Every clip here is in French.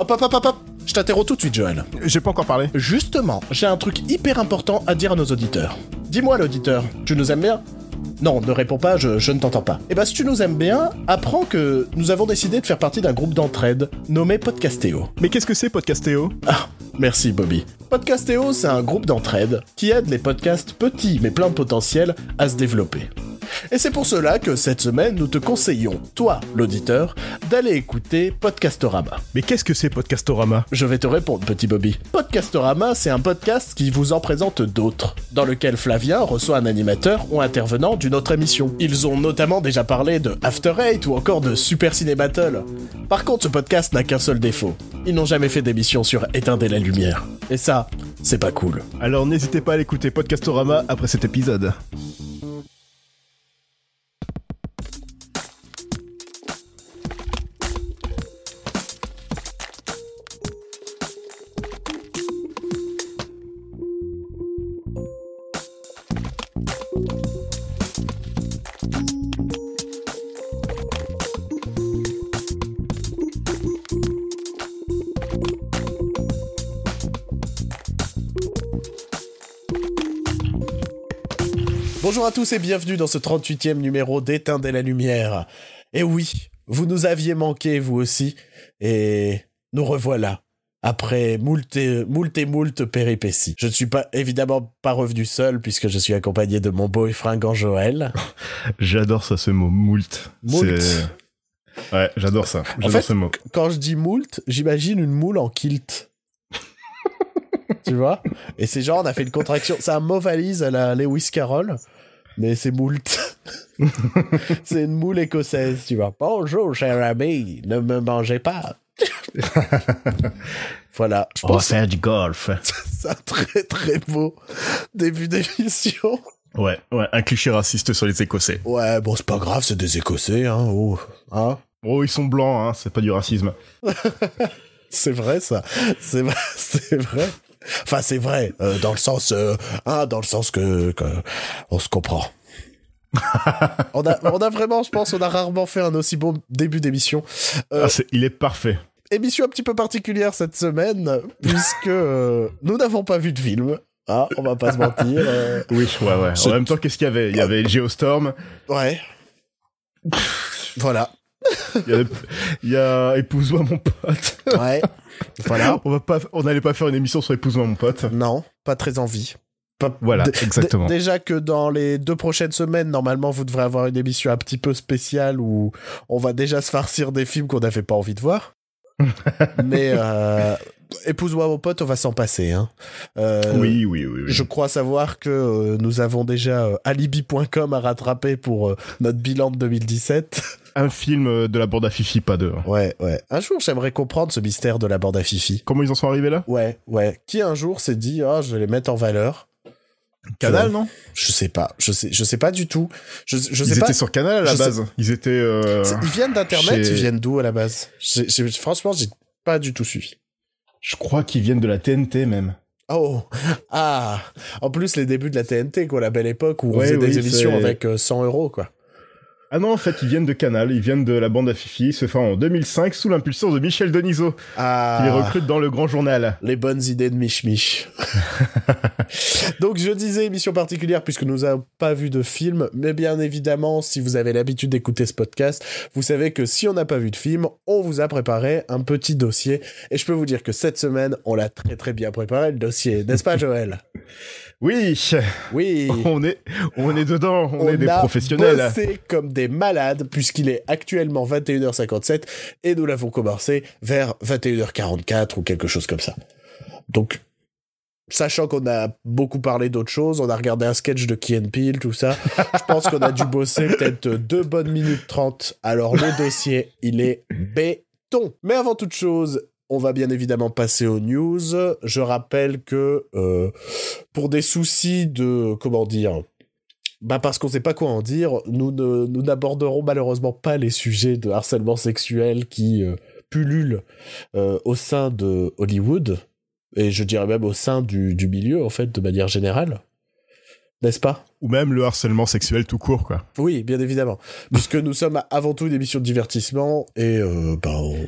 Hop, hop, hop, hop, hop. Je t'interromps tout de suite, Joël. J'ai pas encore parlé. Justement, j'ai un truc hyper important à dire à nos auditeurs. Dis-moi, l'auditeur, tu nous aimes bien? Non, ne réponds pas, je, je ne t'entends pas. Eh ben, si tu nous aimes bien, apprends que nous avons décidé de faire partie d'un groupe d'entraide nommé Podcastéo. Mais qu'est-ce que c'est Podcastéo? Ah, merci Bobby. Podcastéo, c'est un groupe d'entraide qui aide les podcasts petits mais plein de potentiel à se développer. Et c'est pour cela que cette semaine, nous te conseillons, toi, l'auditeur, d'aller écouter Podcastorama. Mais qu'est-ce que c'est Podcastorama? Je vais te répondre, petit Bobby. Podcastorama, c'est un podcast qui vous en présente d'autres, dans lequel Flavien reçoit un animateur ou intervenant d'une autre émission. Ils ont notamment déjà parlé de After Eight ou encore de Super Ciné Battle. Par contre, ce podcast n'a qu'un seul défaut. Ils n'ont jamais fait d'émission sur Éteindre la lumière. Et ça, c'est pas cool. Alors n'hésitez pas à l'écouter Podcastorama après cet épisode. Bonjour à tous et bienvenue dans ce 38e numéro d'Éteindre la lumière. Et oui, vous nous aviez manqué vous aussi, et nous revoilà. Après moult et, moult et moult péripéties. Je ne suis pas, évidemment pas revenu seul puisque je suis accompagné de mon beau et fringant Joël. J'adore ça, ce mot, moult. Moult. Ouais, j'adore ça. En J'adore fait, ce mot. quand je dis moult, j'imagine une moule en kilt. tu vois? Et c'est genre, on a fait une contraction. C'est un mot valise à la Lewis Carroll, mais c'est moult. c'est une moule écossaise, tu vois. Bonjour, cher ami, ne me mangez pas. voilà, je pense que faire du golf. c'est un très très beau début d'émission. Ouais, ouais, un cliché raciste sur les Écossais. Ouais, bon, c'est pas grave, c'est des Écossais, hein. Oh, hein Oh, ils sont blancs, hein, c'est pas du racisme. C'est vrai ça. C'est vrai. Enfin, c'est vrai euh, dans le sens, euh, hein, dans le sens que, que on se comprend. on a, on a vraiment, je pense, on a rarement fait un aussi bon début d'émission. Euh, Ah, il est parfait. émission un petit peu particulière cette semaine puisque euh, nous n'avons pas vu de film. Ah, on va pas se mentir. Oui, ouais, ouais. En même temps, qu'est-ce qu'il y avait? Il y avait Geostorm, ouais. Voilà. Il y a, a Épouse-moi mon pote. Ouais. Voilà. On va pas, on n'allait pas faire une émission sur Épouse-moi mon pote. Non, pas très envie. Pas- Voilà, exactement. dé- Déjà que dans les deux prochaines semaines, normalement, vous devrez avoir une émission un petit peu spéciale où on va déjà se farcir des films qu'on n'avait pas envie de voir. Mais euh, épouse-moi mon pote, on va s'en passer. Hein. Euh, oui, oui, oui. oui. Je crois savoir que euh, nous avons déjà euh, alibi.com à rattraper pour notre bilan de 2017. Un film de la bande à Fifi, pas deux. Ouais, ouais. Un jour, j'aimerais comprendre ce mystère de la bande à Fifi. Comment ils en sont arrivés là? Ouais, ouais. Qui un jour s'est dit, ah, je vais les mettre en valeur? Canal, non? Je sais pas, je sais, je sais pas du tout. Je, je Ils étaient sur Canal à la je sais- base. Ils étaient. Ils viennent d'internet, chez- ils viennent d'où à la base? J'ai- j'ai- Franchement, j'ai pas du tout suivi. Je crois qu'ils viennent de la TNT même. Oh ah En plus, les débuts de la TNT, quoi, la belle époque où on Ouais, faisait oui, des émissions avec euh, 100 euros, quoi. Ah non, en fait, ils viennent de Canal. Ils viennent de la bande à Fifi. Se fait en 2005 sous l'impulsion de Michel Denisot, qui les Ah recrute dans le Grand Journal. les bonnes idées de Mich Mich. Donc je disais émission particulière puisque nous n'avons pas vu de film, mais bien évidemment, si vous avez l'habitude d'écouter ce podcast, vous savez que si on n'a pas vu de film, on vous a préparé un petit dossier. Et je peux vous dire que cette semaine, on l'a très très bien préparé le dossier, n'est-ce pas Joël? Oui, Oui on est, on est dedans. On, est des a professionnels. bossé comme des malades puisqu'il est actuellement 21h57 et nous l'avons commencé vers 21h44 ou quelque chose comme ça. Donc, sachant qu'on a beaucoup parlé d'autres choses, on a regardé un sketch de Key and Peele, tout ça, je pense qu'on a dû bosser peut-être deux bonnes minutes 30. Alors, le dossier, il est béton. Mais avant toute chose, on va bien évidemment passer aux news. Je rappelle que euh, pour des soucis de comment dire bah parce qu'on sait pas quoi en dire, nous ne- nous n'aborderons malheureusement pas les sujets de harcèlement sexuel qui euh, pullulent euh, au sein de Hollywood et je dirais même au sein du, du milieu en fait de manière générale. N'est-ce pas? Ou même le harcèlement sexuel tout court, quoi. Oui, bien évidemment. Puisque nous sommes avant tout une émission de divertissement et euh, bah, on-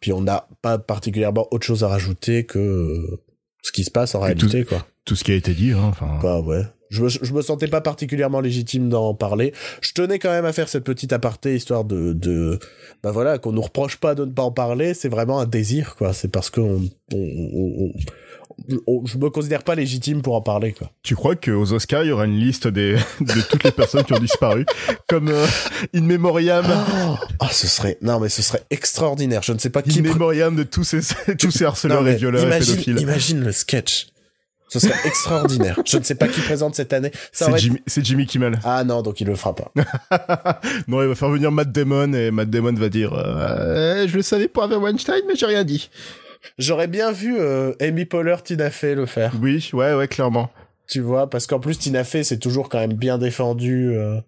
Puis on n'a pas particulièrement autre chose à rajouter que euh, ce qui se passe en réalité, quoi. Tout ce qui a été dit, hein. Bah ouais. Je me, je me sentais pas particulièrement légitime d'en parler. Je tenais quand même à faire cette petite aparté histoire de, de bah voilà, qu'on nous reproche pas de ne pas en parler. C'est vraiment un désir, quoi. C'est parce qu'on, on, on, on, je me considère pas légitime pour en parler, quoi. Tu crois qu'aux Oscars, il y aura une liste des, de toutes les personnes qui ont disparu? Comme, euh, In Memoriam? Ah, oh, ce serait, non, mais ce serait extraordinaire. Je ne sais pas qui. In Memoriam de tous ces, tous ces harceleurs Non, et violeurs et imagine, pédophiles. imagine le sketch. Ce serait extraordinaire. Je ne sais pas qui présente cette année. C'est Jimmy, Jimmy Kimmel. Ah non, donc il le fera pas. non, il va faire venir Matt Damon et Matt Damon va dire euh, Je le savais pour Harvey Weinstein, mais j'ai rien dit. J'aurais bien vu euh, Amy Poehler, Tina Fey le faire. Oui, ouais, ouais, clairement. Tu vois, parce qu'en plus Tina Fey c'est toujours quand même bien défendu. euh,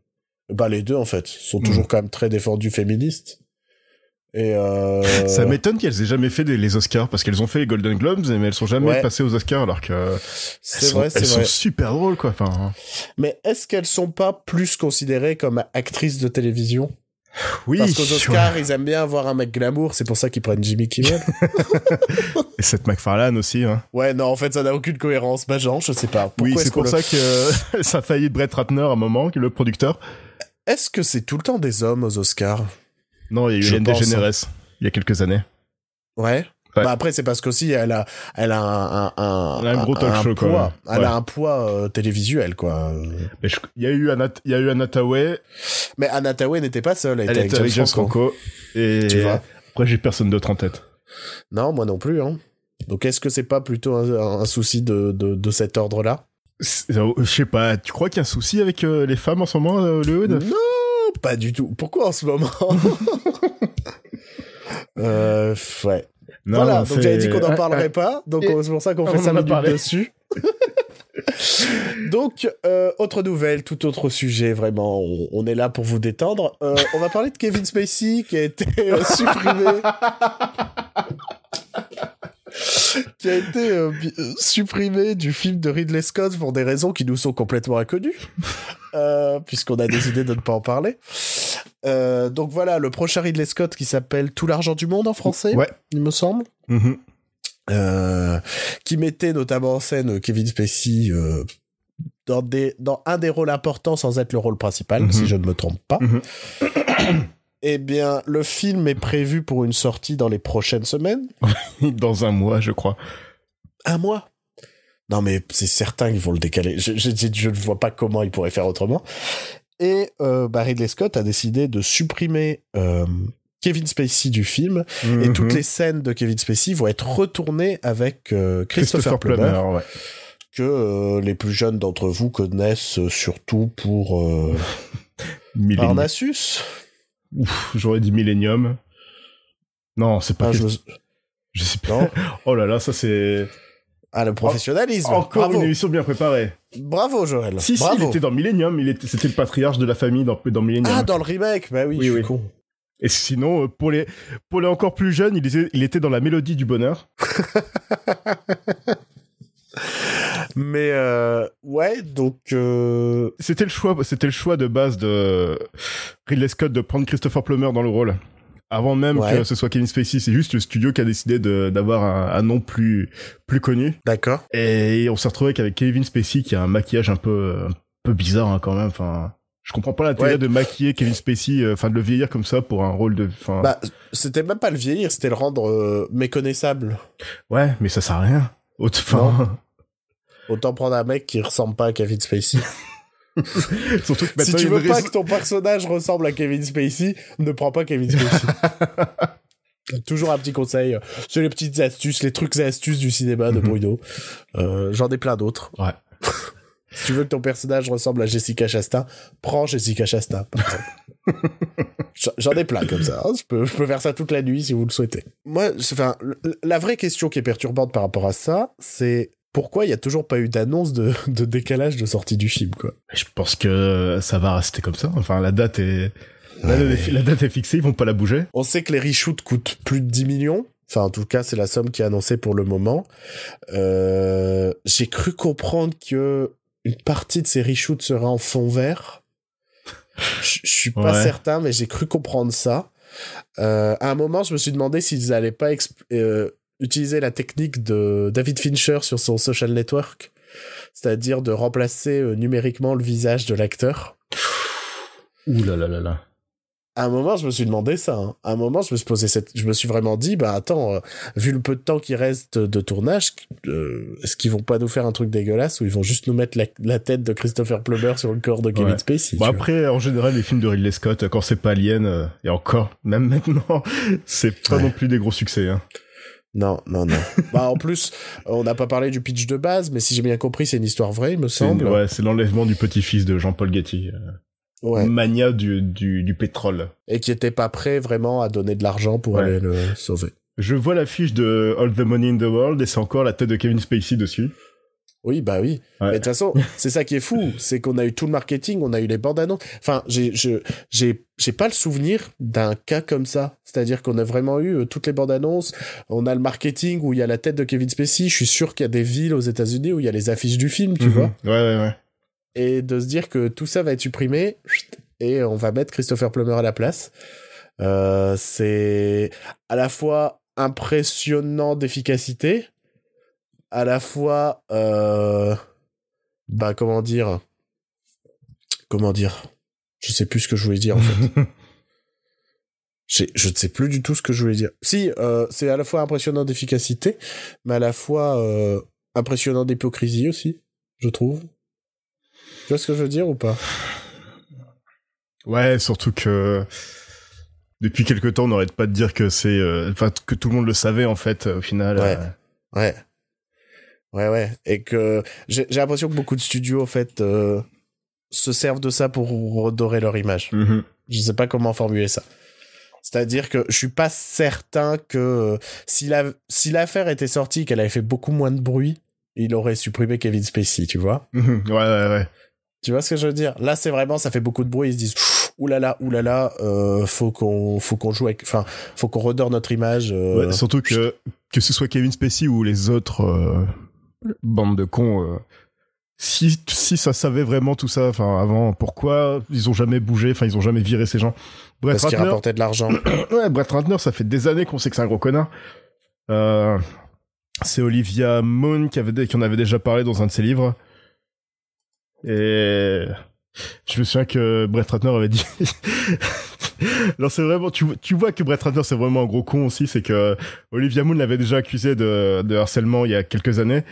Bah les deux en fait sont toujours Mm. quand même très défendus féministes. Et euh... Ça m'étonne qu'elles aient jamais fait des- les Oscars parce qu'elles ont fait les Golden Globes mais elles sont jamais Ouais. passées aux Oscars alors que elles c'est sont, vrai, c'est elles sont super drôles quoi. Enfin, Mais est-ce qu'elles sont pas plus considérées comme actrices de télévision? Oui. Parce qu'aux Oscars ils aiment bien avoir un mec glamour, c'est pour ça qu'ils prennent Jimmy Kimmel. Et Seth MacFarlane aussi. Hein. ouais, non, en fait ça n'a aucune cohérence, bah genre, je sais pas. Pourquoi oui, c'est pour ça que ça a failli Brett Ratner à un moment, qui est le producteur. Est-ce que c'est tout le temps des hommes aux Oscars? Non, il y a eu Hélène pense, DeGeneres il y a quelques années. Ouais. Ouais. Bah après c'est parce qu'aussi elle a elle a un un, un, Elle a un gros talk show, quoi. poids. Elle Ouais. a un poids euh, télévisuel quoi. Mais je- il y a eu Anna, il y a eu Anna Tawai, Mais Anna Tawai n'était pas seule, elle, elle était était avec James Franco. Franco. Et Tu vois. après, j'ai personne d'autre en tête. Non, moi non plus. Hein. Donc est-ce que c'est pas plutôt un, un souci de, de, de cet ordre-là? Euh, Je sais pas, tu crois qu'il y a un souci avec euh, les femmes en ce moment, euh, Hollywood Non, pas du tout. Pourquoi en ce moment? Euh, Ouais. Non, voilà, donc j'avais dit qu'on n'en Ouais, parlerait ouais. pas, donc c'est pour ça qu'on on fait en 5 a minutes dessus. donc, euh, autre nouvelle, tout autre sujet, vraiment, on, on est là pour vous détendre. Euh, on va parler de Kevin Spacey qui a été euh, supprimé. qui a été euh, euh, supprimé du film de Ridley Scott pour des raisons qui nous sont complètement inconnues, euh, puisqu'on a décidé de ne pas en parler. Euh, donc voilà, le prochain Ridley Scott qui s'appelle Tout l'argent du monde en français, Ouais. il me semble. Mhm. Euh, qui mettait notamment en scène Kevin Spacey dans, des, dans un des rôles importants sans être le rôle principal, si je ne me trompe pas. Mhm. Eh bien, le film est prévu pour une sortie dans les prochaines semaines. Dans un mois, je crois. Un mois? Non, mais c'est certain qu'ils vont le décaler. Je, je, je- je ne vois pas comment ils pourraient faire autrement. Et euh, bah, Ridley Scott a décidé de supprimer euh, Kevin Spacey du film. Et Mhm. toutes les scènes de Kevin Spacey vont être retournées avec euh, Christopher, Plummer. ouais. que euh, les plus jeunes d'entre vous connaissent surtout pour. Parnassus. Ouf, J'aurais dit Millennium. Non, c'est pas. Ah, je Christ- me- je sais pas. Non Oh là là, ça c'est Ah, le professionnalisme. encore Bravo. une émission bien préparée. Bravo, Joël. Si, si, il était dans Millennium. Il était, c'était le patriarche de la famille dans, dans Millennium. Ah, dans le remake. Bah oui, Oui, je suis oui. con. Et sinon, euh, pour les, pour les encore plus jeunes, il était, il était dans la mélodie du bonheur. Mais euh, ouais, donc euh, C'était le choix, c'était le choix de base de Ridley Scott de prendre Christopher Plummer dans le rôle. Avant même Ouais. que ce soit Kevin Spacey, c'est juste le studio qui a décidé d'avoir un, un nom plus, plus connu. d'accord. Et on s'est retrouvé qu'avec Kevin Spacey qui a un maquillage un peu, un peu bizarre hein, quand même. Enfin, je comprends pas l'intérêt Ouais. de maquiller Kevin Spacey, euh, enfin de le vieillir comme ça pour un rôle de. Enfin, Bah, c'était même pas le vieillir, c'était le rendre euh, méconnaissable. ouais, mais ça sert à rien. Enfin, Autant prendre un mec qui ressemble pas à Kevin Spacey. surtout que si tu veux pas raison- que ton personnage ressemble à Kevin Spacey, ne prends pas Kevin Spacey. Toujours un petit conseil. C'est les petites astuces, les trucs et astuces du cinéma de Mhm. Bruno. Euh, J'en ai plein d'autres. Ouais. Si tu veux que ton personnage ressemble à Jessica Chastain, prends Jessica Chastain, par exemple. J'en- ai plein comme ça. hein. Je, peux, je peux faire ça toute la nuit si vous le souhaitez. Moi, c'est- enfin, la vraie question qui est perturbante par rapport à ça, c'est pourquoi il y a toujours pas eu d'annonce de, de décalage de sortie du film, quoi. Je pense que ça va rester comme ça. Enfin, la date est, la, date est, la date est fixée, ils vont pas la bouger. On sait que les reshoots coûtent plus de 10 millions. Enfin, en tout cas, c'est la somme qui est annoncée pour le moment. Euh, J'ai cru comprendre que une partie de ces reshoots sera en fond vert. Je suis pas Ouais. certain, mais j'ai cru comprendre ça. à un moment, je me suis demandé s'ils allaient pas utiliser la technique de David Fincher sur son social network, c'est-à-dire de remplacer numériquement le visage de l'acteur. Ouh là là là là à un moment, je me suis demandé ça. Hein. À un moment, je me suis posé cette, je me suis vraiment dit, bah attends, euh, vu le peu de temps qui reste de tournage, euh, est-ce qu'ils vont pas nous faire un truc dégueulasse ou ils vont juste nous mettre la, tête de Christopher Plummer sur le corps de Kevin Spacey Bon après, en général, les films de Ridley Scott, quand c'est pas Alien, euh, et encore, même maintenant, c'est pas non plus des gros succès. Hein. Non, non, non. bah, en plus, on n'a pas parlé du pitch de base, mais si j'ai bien compris, c'est une histoire vraie, il me semble. Ouais, c'est l'enlèvement du petit-fils de Jean-Paul Getty ouais. mania du, du, du, pétrole. Et qui était pas prêt vraiment à donner de l'argent pour aller le sauver. Je vois l'affiche de All the Money in the World et c'est encore la tête de Kevin Spacey dessus. Oui, bah oui. Mais de toute façon, c'est ça qui est fou, c'est qu'on a eu tout le marketing, on a eu les bandes annonces. Enfin, j'ai, je, j'ai, j'ai pas le souvenir d'un cas comme ça. C'est-à-dire qu'on a vraiment eu euh, toutes les bandes annonces. On a le marketing où il y a la tête de Kevin Spacey. Je suis sûr qu'il y a des villes aux États-Unis où il y a les affiches du film, tu mhm. vois. Ouais, ouais, ouais et de se dire que tout ça va être supprimé et on va mettre Christopher Plummer à la place. Euh, c'est à la fois impressionnant d'efficacité, à la fois, euh, bah comment dire, comment dire, je sais plus ce que je voulais dire en fait. je ne sais plus du tout ce que je voulais dire. Si, euh, c'est à la fois impressionnant d'efficacité, mais à la fois euh, impressionnant d'hypocrisie aussi, je trouve. Tu vois ce que je veux dire ou pas? Ouais, surtout que depuis quelque temps, on n'arrête pas de dire que c'est, euh, enfin, que tout le monde le savait en fait, au final. Ouais. Euh. Ouais. Ouais, ouais. Et que j'ai l'impression que beaucoup de studios, en fait, euh, se servent de ça pour redorer leur image. Mm-hmm. Je sais pas comment formuler ça. C'est-à-dire que je suis pas certain que si la si l'affaire était sortie, qu'elle avait fait beaucoup moins de bruit, il aurait supprimé Kevin Spacey, tu vois. Mm-hmm. Ouais, ouais, ouais. Tu vois ce que je veux dire? Là, c'est vraiment, ça fait beaucoup de bruit. Ils se disent, oulala, oulala, euh, faut qu'on, faut qu'on joue avec, enfin, faut qu'on redore notre image. Euh. Ouais, surtout que que ce soit Kevin Spacey ou les autres euh, bandes de cons, euh, si si ça savait vraiment tout ça, enfin avant, pourquoi ils ont jamais bougé, enfin ils ont jamais viré ces gens? Brett Parce qu'ils rapportaient de l'argent. ouais, Brett Ratner, ça fait des années qu'on sait que c'est un gros connard. c'est Olivia Moon qui avait qui en avait déjà parlé dans un de ses livres. Et je me souviens que Brett Ratner avait dit. Alors c'est vraiment, tu, tu vois que Brett Ratner c'est vraiment un gros con aussi, c'est que Olivia Moon l'avait déjà accusé de, de harcèlement il y a quelques années.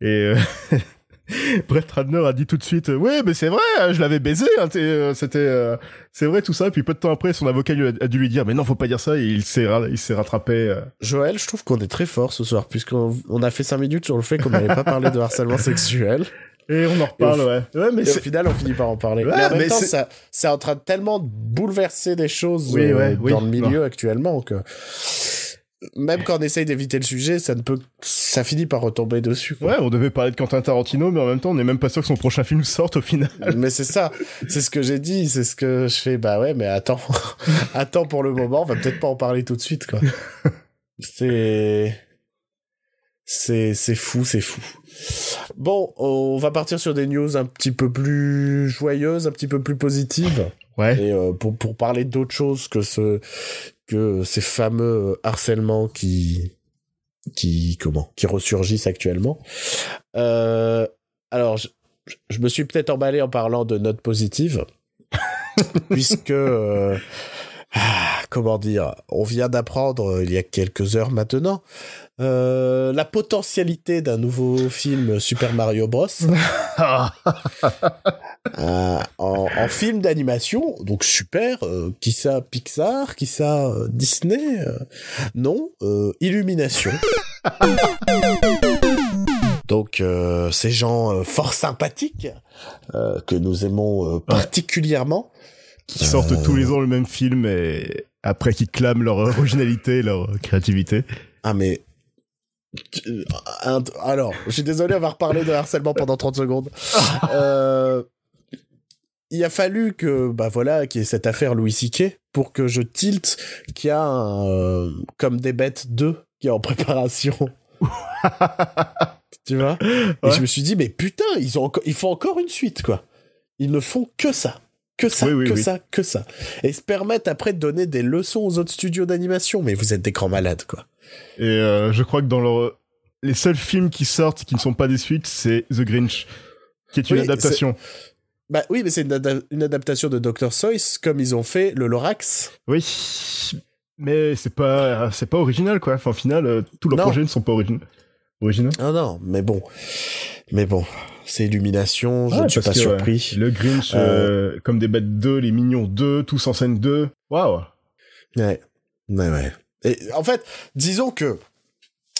Et euh, Brett Ratner a dit tout de suite, oui mais c'est vrai, hein, je l'avais baisé, hein, euh, c'était, euh, c'est vrai tout ça. Puis peu de temps après, son avocat a, dû lui dire, mais non faut pas dire ça. Et il s'est, il s'est rattrapé. Joël, je trouve qu'on est très fort ce soir puisqu'on on a fait cinq minutes sur le fait qu'on n'avait pas parlé de harcèlement sexuel. Et on en reparle, ouais. ouais. mais au final, on finit par en parler. mais en même temps, ça, c'est en train de tellement bouleverser des choses euh, dans le milieu actuellement que même quand on essaye d'éviter le sujet, ça ne peut, ça finit par retomber dessus. Ouais, on devait parler de Quentin Tarantino, mais en même temps, on n'est même pas sûr que son prochain film sorte au final. mais c'est ça, c'est ce que j'ai dit, c'est ce que je fais. Bah ouais, mais attends, attends pour le moment, on va peut-être pas en parler tout de suite, quoi. c'est, c'est, c'est fou, c'est fou. Bon, on va partir sur des news un petit peu plus joyeuses, un petit peu plus positives. Ouais. Et euh, pour pour parler d'autre chose que ce que ces fameux harcèlements qui qui comment qui ressurgissent actuellement. Euh, alors je, je, me suis peut-être emballé en parlant de notes positives puisque euh, ah, comment dire, on vient d'apprendre il y a quelques heures maintenant euh, la potentialité d'un nouveau film Super Mario Bros. euh, en, en, film d'animation, donc super, euh, qui ça Pixar, qui ça euh, Disney, euh, non, Illumination. donc ces gens fort sympathiques que nous aimons particulièrement. Qui sortent tous les ans le même film et après qui clament leur originalité, leur créativité. Ah mais alors, je suis désolé, on va reparler de harcèlement pendant 30 secondes. Euh, il a fallu que, bah voilà, qu'il y ait cette affaire Louis C.K. pour que je tilte qu'il y a un, euh, comme des bêtes 2 qui est en préparation. tu vois? Et je me suis dit, mais putain, ils, ont ils font encore une suite, quoi. Ils ne font que ça. Que ça, Oui, oui, que oui. ça, que ça. Et se permettent après de donner des leçons aux autres studios d'animation. Mais vous êtes des grands malades, quoi. Et euh, je crois que dans leur... les seuls films qui sortent qui ne sont pas des suites, c'est The Grinch, qui est une Oui, adaptation. Bah oui, mais c'est une, ada- une adaptation de Dr. Seuss, comme ils ont fait le Lorax. Oui, mais c'est pas c'est pas original quoi. Enfin, au final, euh, tous leurs Non. projets ne sont pas origin- originaux. Ah non, mais bon. Mais bon, c'est Illumination, je ne suis pas ouais, surpris. le Grinch, euh, comme des bêtes 2, les Mignons 2, tous en scène 2. Waouh. Ouais. Ouais, ouais. Et en fait, disons que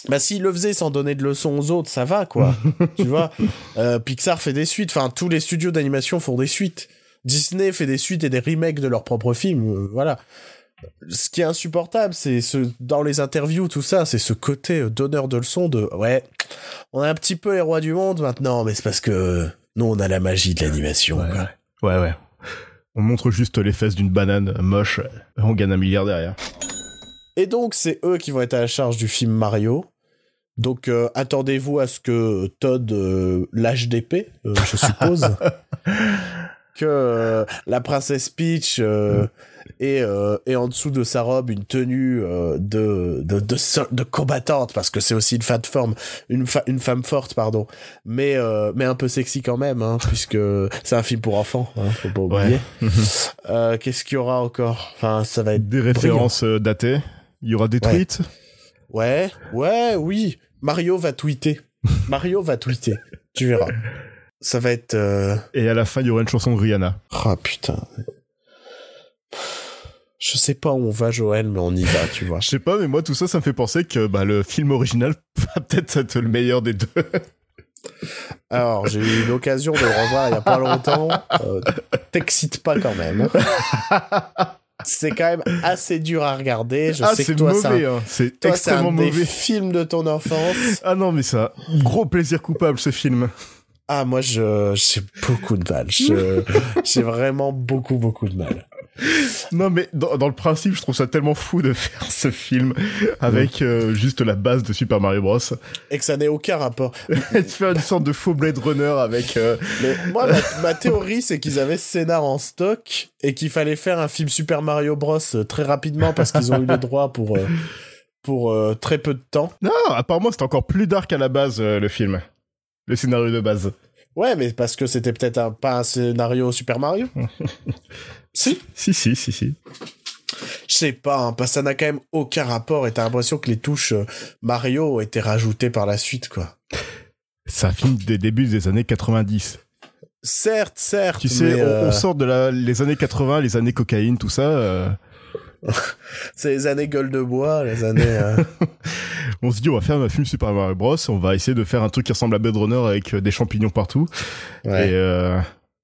bah, s'ils le faisaient sans donner de leçons aux autres, ça va, quoi. tu vois Euh, Pixar fait des suites. Enfin, tous les studios d'animation font des suites. Disney fait des suites et des remakes de leurs propres films. euh, voilà. Ce qui est insupportable, c'est ce, dans les interviews, tout ça, c'est ce côté euh, donneur de leçons de, ouais, on est un petit peu les rois du monde maintenant, mais c'est parce que nous, on a la magie de l'animation. Ouais, quoi. ouais. On montre juste les fesses d'une banane moche, on gagne un milliard derrière. Et donc, c'est eux qui vont être à la charge du film Mario. Donc, euh, attendez-vous à ce que Todd euh, lâche d'épée, euh, je suppose. que euh, la princesse Peach euh, ait en dessous de sa robe une tenue de, de, de, combattante, parce que c'est aussi une femme forme, une, fa- une femme forte, pardon. Mais, mais un peu sexy quand même, hein, puisque c'est un film pour enfants, hein, faut pas oublier. Euh, Qu'est-ce qu'il y aura encore? Enfin, ça va être Des références datées. Il y aura des Ouais. tweets. Ouais, ouais, oui. Mario va tweeter. Mario va tweeter. Tu verras. Ça va être. euh, Et à la fin, il y aura une chanson de Rihanna. Ah putain. Je sais pas où on va, Joël, mais on y va, tu vois. Je sais pas, mais moi, tout ça, ça me fait penser que bah, le film original va peut-être être le meilleur des deux. Alors, j'ai eu l'occasion de le revoir il y a pas longtemps. Euh, T'excite pas quand même. C'est quand même assez dur à regarder. Je ah, sais que c'est toi, c'est un, mauvais, hein. C'est toi, c'est un extrêmement des mauvais. films de ton enfance. Ah non, mais ça, gros plaisir coupable, ce film. Ah, moi, je, j'ai beaucoup de mal. J'ai vraiment beaucoup, beaucoup de mal. Non, mais dans, dans le principe, je trouve ça tellement fou de faire ce film avec euh, juste la base de Super Mario Bros. Et que ça n'ait aucun rapport. De faire une sorte de faux Blade Runner avec... euh, Mais moi, ma, ma théorie, c'est qu'ils avaient ce scénar en stock et qu'il fallait faire un film Super Mario Bros. euh, très rapidement parce qu'ils ont eu les droits pour, euh, pour très peu de temps. Non, apparemment, c'était encore plus dark à la base, le film. Le scénario de base. Ouais, mais parce que c'était peut-être un- pas un scénario Super Mario. si Si, si, si, si. Je sais pas, hein, parce que ça n'a quand même aucun rapport et t'as l'impression que les touches euh, Mario ont été rajoutées par la suite, quoi. C'est un film des débuts des années 90. Certes, certes, Tu sais, on, euh, on sort de la, les années 80, les années cocaïne, tout ça. euh, c'est les années gueule de bois, les années... euh, on se dit, on va faire un film Super Mario Bros. On va essayer de faire un truc qui ressemble à Blade Runner avec euh, des champignons partout. ouais. Et, euh,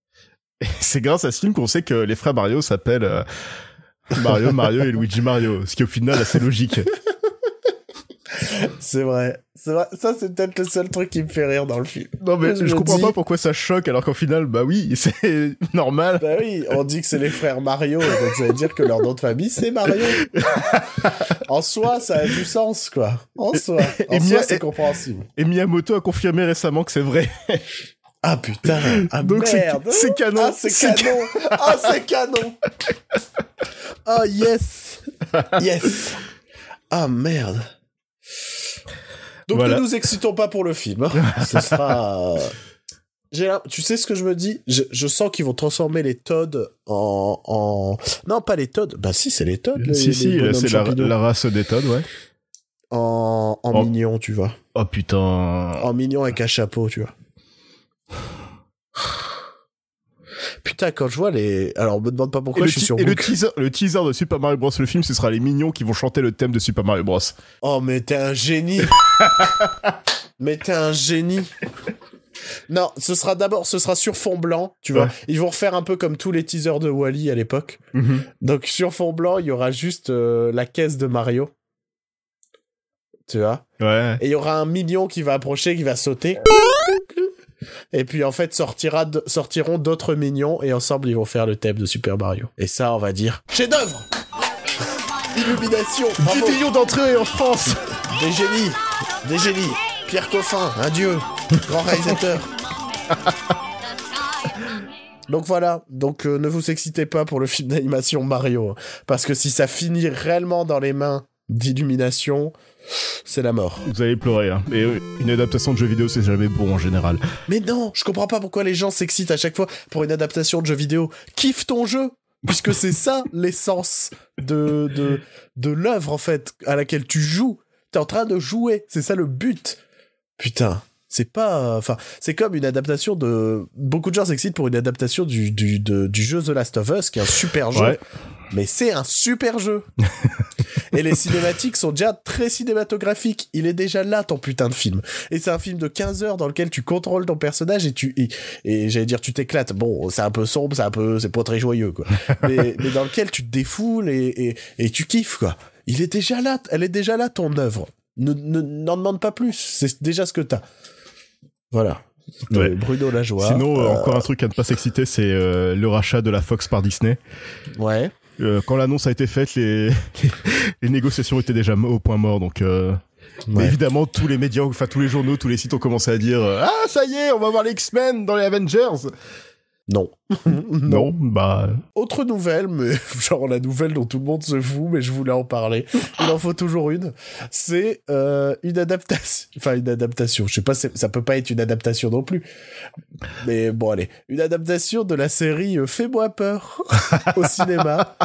et c'est grâce à ce film qu'on sait que les frères Mario s'appellent euh, Mario, Mario et Luigi Mario. Ce qui au final assez logique. C'est vrai. C'est vrai. Ça, c'est peut-être le seul truc qui me fait rire dans le film. Non mais Je comprends dis- pas pourquoi ça choque alors qu'au final, bah oui, c'est normal. Bah oui, on dit que c'est les frères Mario, donc ça veut dire que leur nom de famille, c'est Mario. en soi, ça a du sens, quoi. En soi. En et soi, c'est compréhensible. Et Miyamoto a confirmé récemment que c'est vrai. Ah putain, ah Donc merde. c'est canon. Ah, c'est C'est canon. Ah, c'est canon. Ah, yes. Yes. Ah, merde. Donc Voilà. ne nous excitons pas pour le film. hein. Ce sera... euh, tu sais ce que je me dis? Je, je sens qu'ils vont transformer les Todd en, en... Non, pas les Todd. Bah si, c'est les Todd. les- si les si, c'est la, race des Todd, ouais. En, en Oh. mignon, tu vois. Oh putain. En mignon avec un chapeau, tu vois. Putain, quand je vois les... Alors, me demande pas pourquoi je suis sur et le teaser, le teaser de Super Mario Bros. le film, ce sera les mignons qui vont chanter le thème de Super Mario Bros. Oh, mais t'es un génie. mais t'es un génie. Non, ce sera d'abord, ce sera sur fond blanc, tu vois. Ouais. Ils vont refaire un peu comme tous les teasers de Wally à l'époque. Donc sur fond blanc, il y aura juste euh, la caisse de Mario. Tu vois Ouais. Et il y aura un mignon qui va approcher, qui va sauter. Et puis en fait sortira sortiront d'autres mignons et ensemble ils vont faire le thème de Super Mario. Et ça on va dire chef d'œuvre. Illumination. 10 Bravo. millions d'entrées en France Des génies, des génies. Pierre Coffin, un dieu, grand réalisateur. Donc voilà, donc euh, ne vous excitez pas pour le film d'animation Mario, hein. parce que si ça finit réellement dans les mains d'illumination, c'est la mort. Vous allez pleurer. Hein. Et une adaptation de jeu vidéo, c'est jamais bon en général. Mais non, je comprends pas pourquoi les gens s'excitent à chaque fois pour une adaptation de jeu vidéo. Kiffe ton jeu puisque c'est ça l'essence de, de, de l'œuvre, en fait, à laquelle tu joues. T'es en train de jouer, c'est ça le but. Putain, c'est pas... Enfin, c'est comme une adaptation de... Beaucoup de gens s'excitent pour une adaptation du, du, de- du jeu The Last of Us, qui est un super jeu. Ouais. Mais c'est un super jeu. Et les cinématiques sont déjà très cinématographiques. Il est déjà là, ton putain de film. Et c'est un film de 15 heures dans lequel tu contrôles ton personnage et tu, et, et j'allais dire, tu t'éclates. Bon, c'est un peu sombre, c'est un peu, c'est pas très joyeux, quoi. mais, mais dans lequel tu te défoules et, et, et tu kiffes, quoi. Il est déjà là, elle est déjà là, ton œuvre. Ne, ne, n'en demande pas plus. C'est déjà ce que t'as. Voilà. Ouais. Euh, Bruno Lajoie. Sinon, euh, Euh, encore un truc à ne pas s'exciter, c'est euh, le rachat de la Fox par Disney. Ouais. Euh, quand l'annonce a été faite, les, les négociations étaient déjà au point mort. Donc, euh, Ouais. évidemment, tous les médias, enfin tous les journaux, tous les sites ont commencé à dire Ah, ça y est, on va voir les X-Men dans les Avengers. Non. Non, bah Autre nouvelle, mais genre la nouvelle dont tout le monde se fout, mais je voulais en parler. Il en faut toujours une. C'est euh, une adaptation. Enfin, une adaptation. Je sais pas, ça peut pas être une adaptation non plus. Mais bon, allez. Une adaptation de la série euh, Fais-moi peur au cinéma.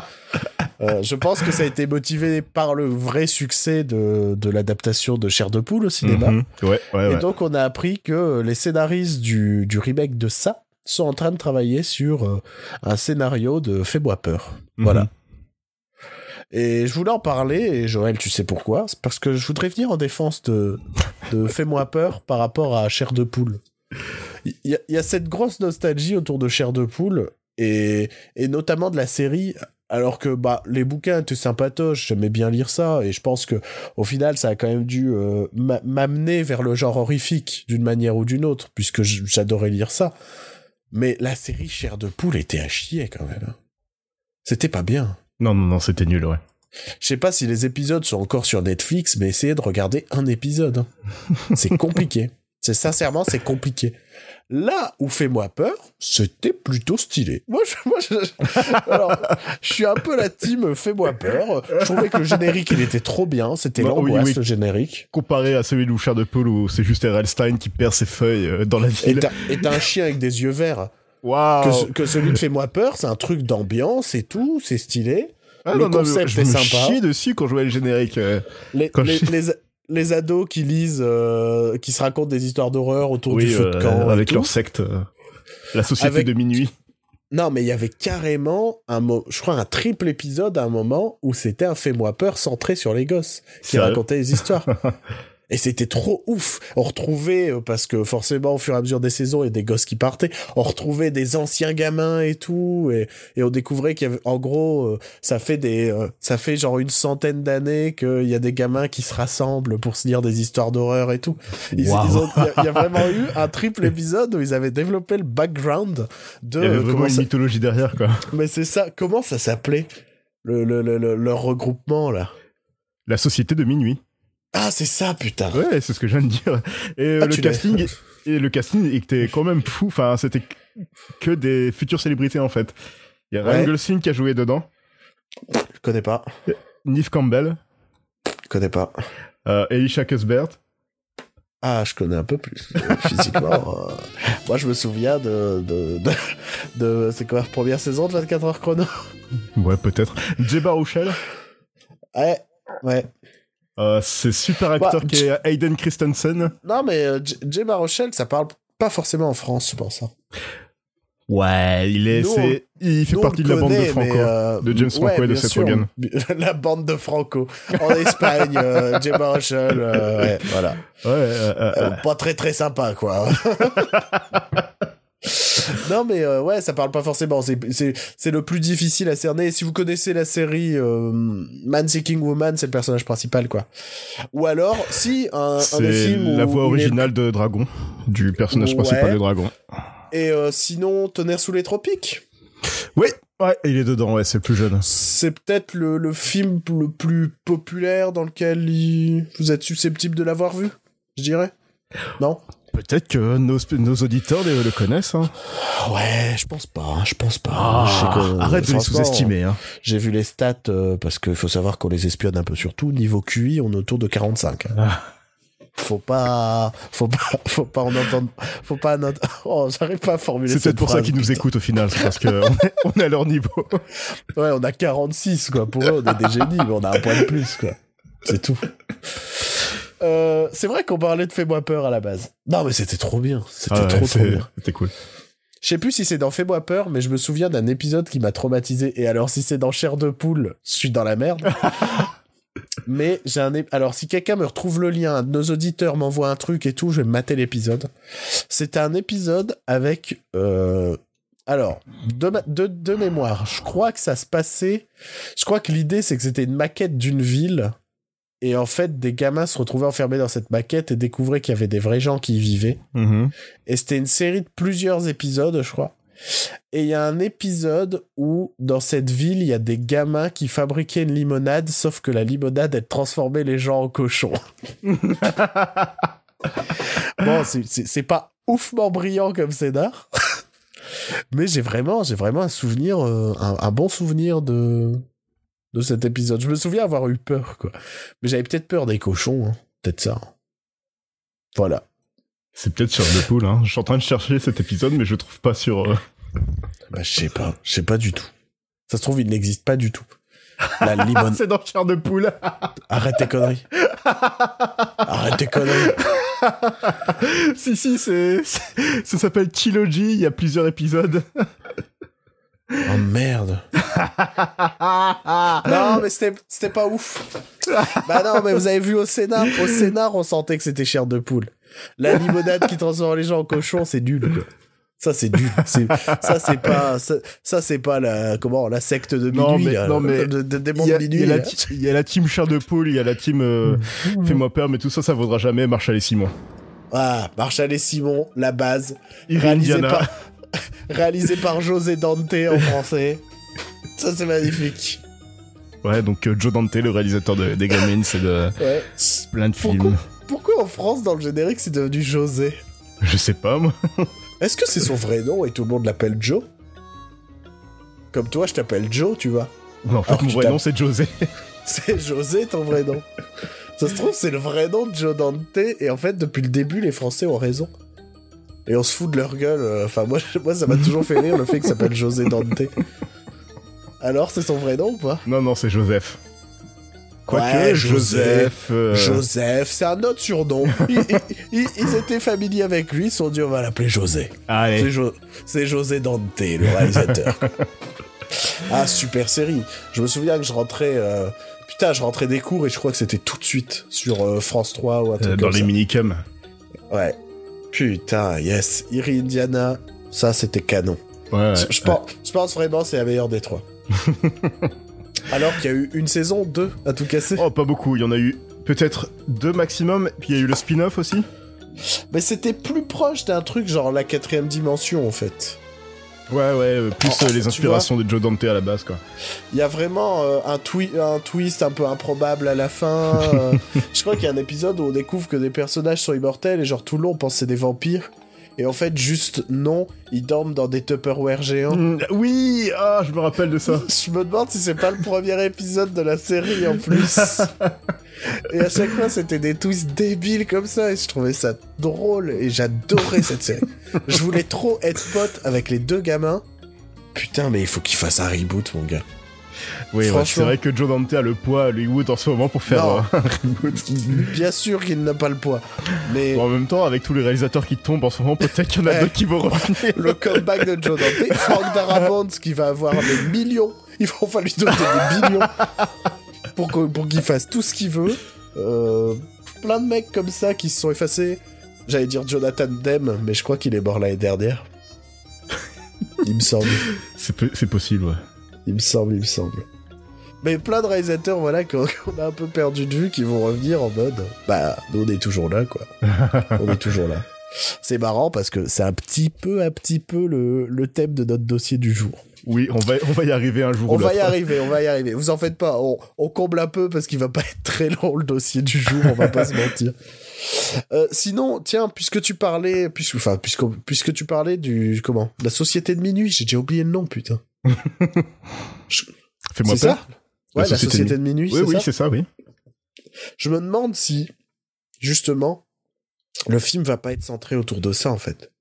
Euh, je pense que ça a été motivé par le vrai succès de, de l'adaptation de Chair de Poule au cinéma. mhm. ouais, ouais, Et ouais. donc, on a appris que les scénaristes du, du remake de ça sont en train de travailler sur euh, un scénario de Fais-moi peur. Mhm. Voilà. Et je voulais en parler, et Joël, tu sais pourquoi? C'est parce que je voudrais venir en défense de, de Fais-moi peur par rapport à Chair de Poule. Il y, y a cette grosse nostalgie autour de Chair de Poule, et, et notamment de la série, alors que bah, les bouquins étaient sympatoches, j'aimais bien lire ça, et je pense que au final, ça a quand même dû euh, m'a- m'amener vers le genre horrifique, d'une manière ou d'une autre, puisque j'adorais lire ça. Mais la série Chair de Poule était à chier quand même. hein. C'était pas bien. Non, non, non, c'était nul, ouais. Je sais pas si les épisodes sont encore sur Netflix, mais essayez de regarder un épisode. hein. C'est compliqué. C'est sincèrement, c'est compliqué. Là où Fais-moi peur, c'était plutôt stylé. Moi, je, moi, je, alors, je suis un peu la team Fais-moi peur. Je trouvais que le générique, il était trop bien. C'était Bah, oui, l'angoisse, oui. le générique. Comparé à celui de Louchard de Paul où c'est juste R.L. Stein qui perd ses feuilles euh, dans la Et ville. et t'as un chien avec des yeux verts. Que, ce- que celui de Fais-moi peur, c'est un truc d'ambiance et tout, c'est stylé. Ah, le non, non, concept je est me sympa. dessus quand je voyais le générique. euh. Les, Quand les, je- les, les ados qui lisent, euh, qui se racontent des histoires d'horreur autour du feu de euh, camp. avec leur secte. euh, La société Avec- de minuit. Non, mais il y avait carrément un mo- je crois un triple épisode à un moment où c'était un fais-moi peur centré sur les gosses qui racontaient les histoires. Et c'était trop ouf. On retrouvait, euh, parce que forcément, au fur et à mesure des saisons, il y a des gosses qui partaient, on retrouvait des anciens gamins et tout, et, et on découvrait qu'il y avait, en gros, euh, ça fait des, euh, ça fait genre une centaine d'années qu'il y a des gamins qui se rassemblent pour se lire des histoires d'horreur et tout. Il y, a- il y a vraiment eu un triple épisode où ils avaient développé le background de Il y avait vraiment une ça- mythologie derrière, quoi. mais c'est ça, comment ça s'appelait le, le, le, le- leur regroupement là? La société de minuit. Ah, c'est ça, putain Ouais, c'est ce que je viens de dire. Et euh, Ah, le tu l'as- casting, et le casting était quand même fou. Enfin, c'était que des futures célébrités en fait. Il y a Ryan Ouais. Gosling qui a joué dedans, Je connais pas, Neve Campbell, je connais pas. euh, Elisha Cuthbert. Ah, je connais un peu plus euh, physiquement. euh. Moi, je me souviens de. de, de, de- c'est quoi, première saison de 24 heures chrono? Ouais, peut-être. Jay Baruchel. Ouais, ouais. Euh, c'est super acteur Bah, qui est Hayden Christensen. Non, mais euh, Jay Baruchel, ça parle pas forcément en France, je pense. hein. Ouais, il est, Nous, il fait partie de la bande de Franco. euh, de James Franco ouais, et de Seth. Rogen. La bande de Franco. En Espagne, euh, Jay Baruchel, euh, ouais, voilà. Ouais, pas très très sympa quoi. non mais euh, ouais ça parle pas forcément c'est le plus difficile à cerner si vous connaissez la série euh, Man Seeking Woman c'est le personnage principal quoi ou alors si un, un des c'est films la voix est- originale de Dragon, du personnage Ouais. principal de Dragon. et euh, sinon Tonnerre sous les tropiques Oui, ouais, il est dedans, ouais, c'est plus jeune. c'est peut-être le, le film le plus populaire dans lequel il- vous êtes susceptible de l'avoir vu je dirais non? Peut-être que nos, nos auditeurs le, le connaissent. Hein. Ouais, je pense pas, hein, je pense pas. Ah, Je sais que- arrête de les sous-estimer. Hein. J'ai vu les stats euh, parce qu'il faut savoir qu'on les espionne un peu sur tout. Niveau QI, on est autour de 45. hein. Ah. Faut pas, faut pas, faut pas en entendre, faut pas en entendre. Oh, j'arrive pas à formuler. C'est peut-être pour ça qu'ils nous écoutent au final, c'est parce est, on est à leur niveau. Ouais, on a 46 quoi. Pour eux, on est des génies, mais on a un point de plus quoi. C'est tout. Euh, c'est vrai qu'on parlait de Fais-moi peur à la base. Non, mais c'était trop bien. C'était Ah ouais, trop bien. C'était cool. Je sais plus si c'est dans Fais-moi peur, mais je me souviens d'un épisode qui m'a traumatisé. Et alors, si c'est dans Chair de poule, je suis dans la merde. mais j'ai un. Alors, si quelqu'un me retrouve le lien, un de nos auditeurs m'envoie un truc et tout, je vais mater l'épisode. C'était un épisode avec. euh, Alors, de, ma- de, de mémoire, je crois que ça se passait. Je crois que l'idée, c'est que c'était une maquette d'une ville. Et en fait, des gamins se retrouvaient enfermés dans cette maquette et découvraient qu'il y avait des vrais gens qui y vivaient. Mhm. Et c'était une série de plusieurs épisodes, je crois. Et il y a un épisode où, dans cette ville, il y a des gamins qui fabriquaient une limonade, sauf que la limonade, elle transformait les gens en cochons. bon, c'est- pas oufement brillant comme scénar. Mais j'ai vraiment, j'ai vraiment un souvenir, euh, un, un bon souvenir de, de cet épisode. Je me souviens avoir eu peur, quoi. Mais j'avais peut-être peur des cochons, hein. peut-être ça. Voilà. C'est peut-être sur le pool. Hein. Je suis en train de chercher cet épisode, mais je le trouve pas sur. euh, Bah, je sais pas. Je sais pas du tout. Ça se trouve, il n'existe pas du tout. La limonade. c'est dans Chair de poule. Arrête tes conneries. Arrête tes conneries. si si, c'est c'est- ça s'appelle Trilogy. Il y a plusieurs épisodes. Oh merde. non, mais c'était c'était pas ouf. Bah non, mais vous avez vu au scénar, au scénar, on sentait que c'était chair de poule. La limonade qui transforme les gens en cochons, c'est nul. Quoi. Ça c'est nul. Ça c'est pas ça, ça, c'est pas la comment la secte de minuit. Non, mais- là, non, mais de, Il y, de a, il, y a la là. ti- il y a la team Chair de poule, il y a la team euh, Fais-moi peur, mais tout ça, ça vaudra jamais Marshall et Simon. Ah, Marshall et Simon, la base. Irene réalisé Diana. par, réalisé par José Dante en français. Ça, c'est magnifique. Ouais, donc euh, Joe Dante, le réalisateur de, des Gremlins et de Ouais. plein de Pourquoi, films. pourquoi en France, dans le générique, c'est devenu José? Je sais pas, moi. Est-ce que c'est son vrai nom et tout le monde l'appelle Joe? Comme toi, je t'appelle Joe, tu vois. Mais en fait, Alors, mon vrai nom, c'est José. C'est José, ton vrai nom. Ça se trouve, c'est le vrai nom de Joe Dante. Et en fait, depuis le début, les Français ont raison. Et on se fout de leur gueule. euh, Enfin, moi, moi ça m'a toujours fait rire le fait qu'il s'appelle José Dante. Alors, c'est son vrai nom ou pas? Non, non, c'est Joseph. Quoique, Ouais, José. Joseph... euh, Joseph, c'est un autre surnom. Ils, ils- ils étaient familiers avec lui, ils se sont dit on va l'appeler José. C'est, Allez. Jo- c'est José Dante, le réalisateur. ah, super série. Je me souviens que je rentrais... euh, Putain, je rentrais des cours et je crois que c'était tout de suite sur euh, France 3 ou un truc dans comme les ça. minicums. Ouais. Putain, yes. Iri Indiana, ça c'était canon. Ouais, Je- je, pense, je pense vraiment c'est la meilleure des trois. Alors qu'il y a eu une saison, deux à tout casser. Oh, pas beaucoup. Il y en a eu peut-être deux maximum. Puis il y a eu le spin-off aussi. Mais c'était plus proche d'un truc genre la quatrième dimension en fait. Ouais, ouais. euh, plus Oh, euh, tu les inspirations de Joe Dante à la base, quoi. Il y a vraiment euh, un, twi- un twist un peu improbable à la fin. euh. je crois qu'il y a un épisode où on découvre que des personnages sont immortels et genre tout le long on pense que c'est des vampires. Et en fait, juste non, ils dorment dans des Tupperware géants. Mm, oui, ah, je me rappelle de ça. Je me demande si c'est pas le premier épisode de la série en plus. et à chaque fois, c'était des twists débiles comme ça et je trouvais ça drôle et j'adorais cette série. Je voulais trop être pote avec les deux gamins. Putain, mais il faut qu'il fasse un reboot, mon gars. Oui, ouais, c'est vrai que Joe Dante a le poids à Hollywood en ce moment pour faire Non. euh, un reboot. Bien sûr qu'il n'a pas le poids. Mais Bon, en même temps, avec tous les réalisateurs qui tombent en ce moment, peut-être qu'il y en a Ouais. d'autres qui vont revenir. le comeback de Joe Dante, Frank Darabont qui va avoir des millions, il va enfin lui donner des millions pour qu'il fasse tout ce qu'il veut. Euh, plein de mecs comme ça qui se sont effacés. J'allais dire Jonathan Demme, mais je crois qu'il est mort l'année dernière. Il me semble, c'est possible, ouais. Il me semble, il me semble. Mais plein de réalisateurs, voilà, qu'on a un peu perdu de vue, qui vont revenir en mode, bah, nous on est toujours là, quoi. on est toujours là. C'est marrant parce que c'est un petit peu, un petit peu le, le thème de notre dossier du jour. Oui, on va, on va y arriver un jour On va y arriver, on va y arriver. Vous en faites pas, on, on comble un peu parce qu'il va pas être très long le dossier du jour, on va pas se mentir. Euh, sinon, tiens, puisque tu parlais, puisque, enfin, puisque, puisque tu parlais du, comment, la société de minuit, j'ai déjà oublié le nom, putain. Fais-moi C'est peur. ça Ouais, la société, de minuit, Oui, oui, c'est ça, oui. Je me demande si, justement, le film va pas être centré autour de ça, en fait.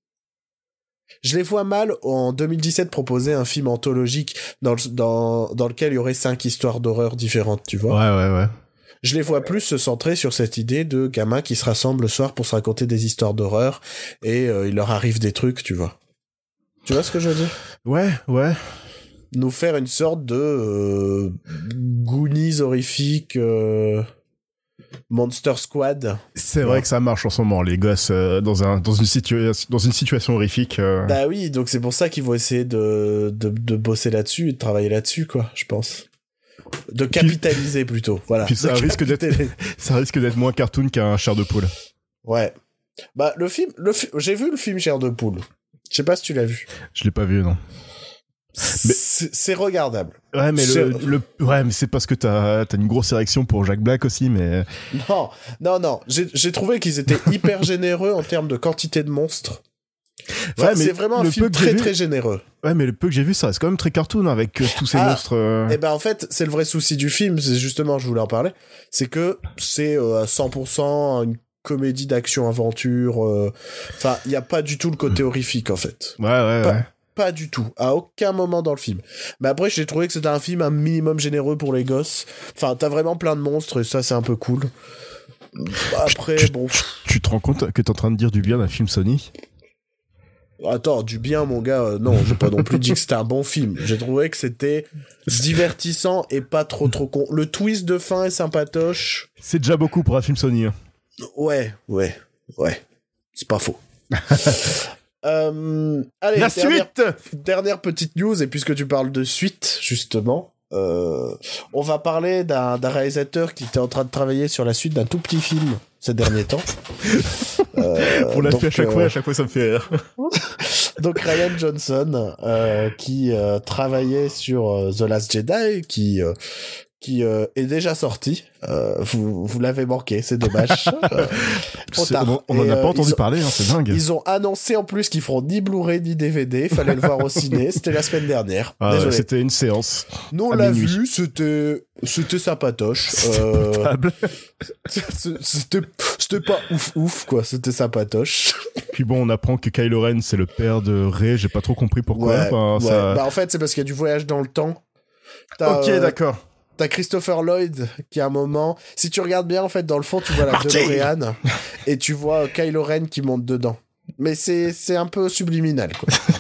Je les vois mal en 2017 proposer un film anthologique dans, le- dans, dans lequel il y aurait cinq histoires d'horreur différentes, tu vois. Ouais, ouais, ouais. Je les vois plus se centrer sur cette idée de gamins qui se rassemblent le soir pour se raconter des histoires d'horreur et euh, il leur arrive des trucs, tu vois. Tu vois ce que je veux dire? Ouais, ouais. Nous faire une sorte de euh, Goonies horrifique euh, Monster Squad. C'est vrai que ça marche en ce moment, les gosses, euh, dans, un, dans, une, situa- dans une situation horrifique. euh, Bah oui, donc c'est pour ça qu'ils vont essayer de, de, de bosser là-dessus et de travailler là-dessus, quoi, je pense. De capitaliser plutôt, voilà. Puis ça risque d'être- ça risque d'être moins cartoon qu'un chair de poule. Ouais. Bah le film, le j'ai vu le film Chair de poule. Je sais pas si tu l'as vu. Je l'ai pas vu, non. C'est c'est regardable. Ouais, mais C'est- le, le- ouais, mais c'est parce que t'as as une grosse érection pour Jack Black aussi, mais Non, non, non. J'ai j'ai trouvé qu'ils étaient hyper généreux en termes de quantité de monstres. Enfin, Ouais, mais c'est vraiment un film très très généreux. ouais, mais le peu que j'ai vu, ça reste quand même très cartoon avec euh, tous ces Ah, monstres. euh. Et ben en fait, c'est le vrai souci du film. C'est justement, je voulais en parler. C'est que c'est euh, à 100% une comédie d'action aventure. euh, Enfin, il y a pas du tout le côté horrifique en fait. Ouais, ouais, Pas- ouais. Pas du tout, à aucun moment dans le film. Mais après, j'ai trouvé que c'était un film un minimum généreux pour les gosses. Enfin, t'as vraiment plein de monstres et ça, c'est un peu cool. Après, Tu- bon, Tu te rends compte que t'es en train de dire du bien d'un film Sony? Attends, du bien, mon gars. euh, non, j'ai pas non plus dit que c'était un bon film. J'ai trouvé que c'était divertissant et pas trop trop con. Le twist de fin est sympatoche. C'est déjà beaucoup pour un film Sony. hein. Ouais, ouais, ouais. C'est pas faux. Euh, allez, La dernière- suite Dernière petite news, et puisque tu parles de suite, justement, euh, on va parler d'un réalisateur qui était en train de travailler sur la suite d'un tout petit film ces derniers temps. Euh, On l'a fait à chaque euh, fois, à chaque fois ça me fait rire. Donc Ryan Johnson, euh, qui euh, travaillait sur euh, The Last Jedi, qui euh, qui euh, est déjà sorti. Euh, vous vous l'avez manqué, c'est dommage. Euh, trop C'est- tard. On, on en Et, a pas entendu ont- parler, hein, c'est dingue. Ils ont annoncé en plus qu'ils feront ni Blu-ray ni DVD. Fallait le voir au ciné. C'était la semaine dernière. Ah. C'était une séance. Nous on l'a vu. C'était c'était sympatoche. C'était pas ouf ouf quoi. C'était sympatoche. Puis bon, on apprend que Kylo Ren, c'est le père de Rey. J'ai pas trop compris pourquoi. Ouais, Enfin, ouais. ça- Bah en fait c'est parce qu'il y a du voyage dans le temps. Ok, euh, d'accord. T'as Christopher Lloyd qui à un moment, si tu regardes bien en fait dans le fond, tu vois la DeLorean et tu vois Kylo Ren qui monte dedans. Mais c'est c'est un peu subliminal quoi.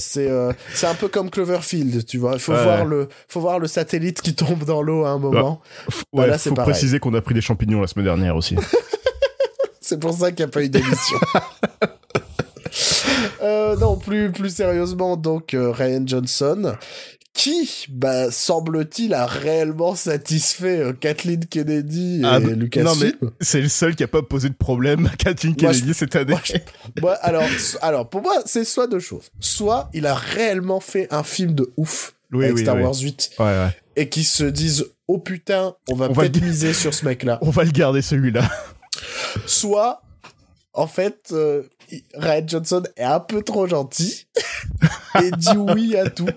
C'est euh, c'est un peu comme Cloverfield, tu vois. Il faut Ouais. voir le faut voir le satellite qui tombe dans l'eau à un moment. F- bah ouais, là, faut pareil. préciser qu'on a pris des champignons la semaine dernière aussi. C'est pour ça qu'il n'y a pas eu d'émission. Euh, non, plus, plus sérieusement, donc euh, Ryan Johnson, qui, bah, semble-t-il, a réellement satisfait euh, Kathleen Kennedy et Ah, Lucas non, mais c'est le seul qui a pas posé de problème à Kathleen Moi, Kennedy cette année. moi, Moi, alors, alors, pour moi, c'est soit deux choses. Soit il a réellement fait un film de ouf Oui, avec oui, Star oui. Wars 8 Ouais, ouais. et qui se disent, oh putain, on va On va miser sur ce mec-là. On va le garder celui-là. soit en fait euh, Ryan Johnson est un peu trop gentil et dit oui à tout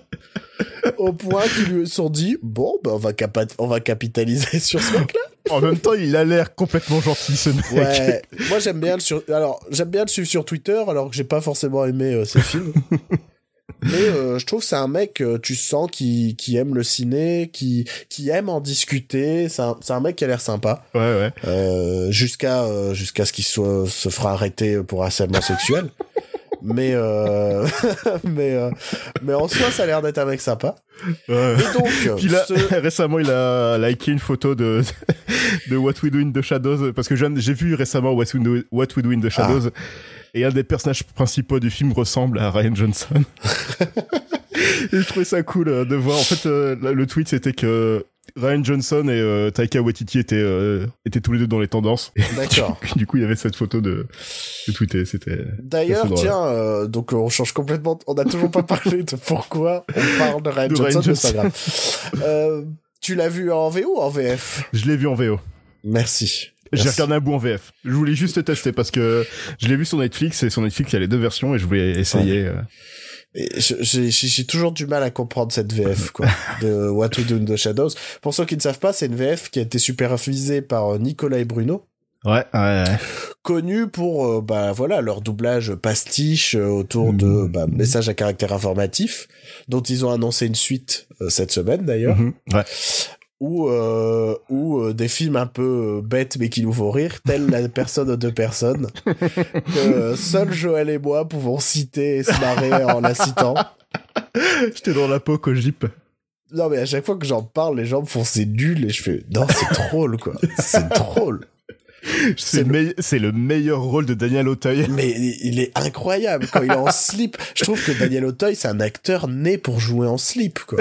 au point qu'ils lui sont dit bon ben on va on va capitaliser sur ce mec là En même temps, il a l'air complètement gentil ce mec. ouais moi j'aime bien le sur alors j'aime bien le suivre sur Twitter alors que j'ai pas forcément aimé euh, ses films mais euh, je trouve que c'est un mec euh, tu sens qui qui aime le ciné qui qui aime en discuter c'est un, c'est un mec qui a l'air sympa Ouais, ouais. euh, jusqu'à jusqu'à ce qu'il soit se fera arrêter pour harcèlement sexuel. Mais euh, mais euh, mais en soi, ça a l'air d'être un mec sympa. ouais. Et donc, Puis là, ce- récemment, il a liké une photo de, de What We Do in the Shadows, parce que j'ai vu récemment What We Do, What We Do in the Shadows, et un des personnages principaux du film ressemble à Ryan Johnson. et je trouvais ça cool euh, de voir. En fait, euh, le tweet, c'était que Ryan Johnson et euh, Taika Waititi étaient, euh, étaient tous les deux dans les tendances. D'accord. du, coup, il y avait cette photo de, de tweeter. C'était. D'ailleurs, tiens, euh, donc on change complètement. On n'a toujours pas parlé de pourquoi on parle de Ryan De Johnson, Ryan grave. Tu l'as vu en VO ou en VF Je l'ai vu en VO. Merci. J'ai regardé un bout en VF. Je voulais juste tester parce que je l'ai vu sur Netflix et sur Netflix il y a les deux versions et je voulais essayer. J'ai toujours du mal à comprendre cette VF, quoi, de What We Do in the Shadows. Pour ceux qui ne savent pas, c'est une VF qui a été supervisée par euh, Nicolas et Bruno, Ouais, ouais, ouais. connus pour, euh, bah voilà, leur doublage pastiche euh, autour de Mhm. bah, messages à caractère informatif, dont ils ont annoncé une suite euh, cette semaine d'ailleurs, Mhm. Ouais. Ou euh, ou euh, des films un peu euh, bêtes mais qui nous font rire, tels la personne deux personnes, que seul Joël et moi pouvons citer et se marrer en la citant. J'étais dans la peau au Jeep. Non, mais à chaque fois que j'en parle, les gens me font c'est nul et je fais non, c'est drôle quoi. C'est drôle. C'est le, le meilleur rôle de Daniel Auteuil. Mais il il est incroyable quand il est en slip. Je trouve que Daniel Auteuil, c'est un acteur né pour jouer en slip quoi.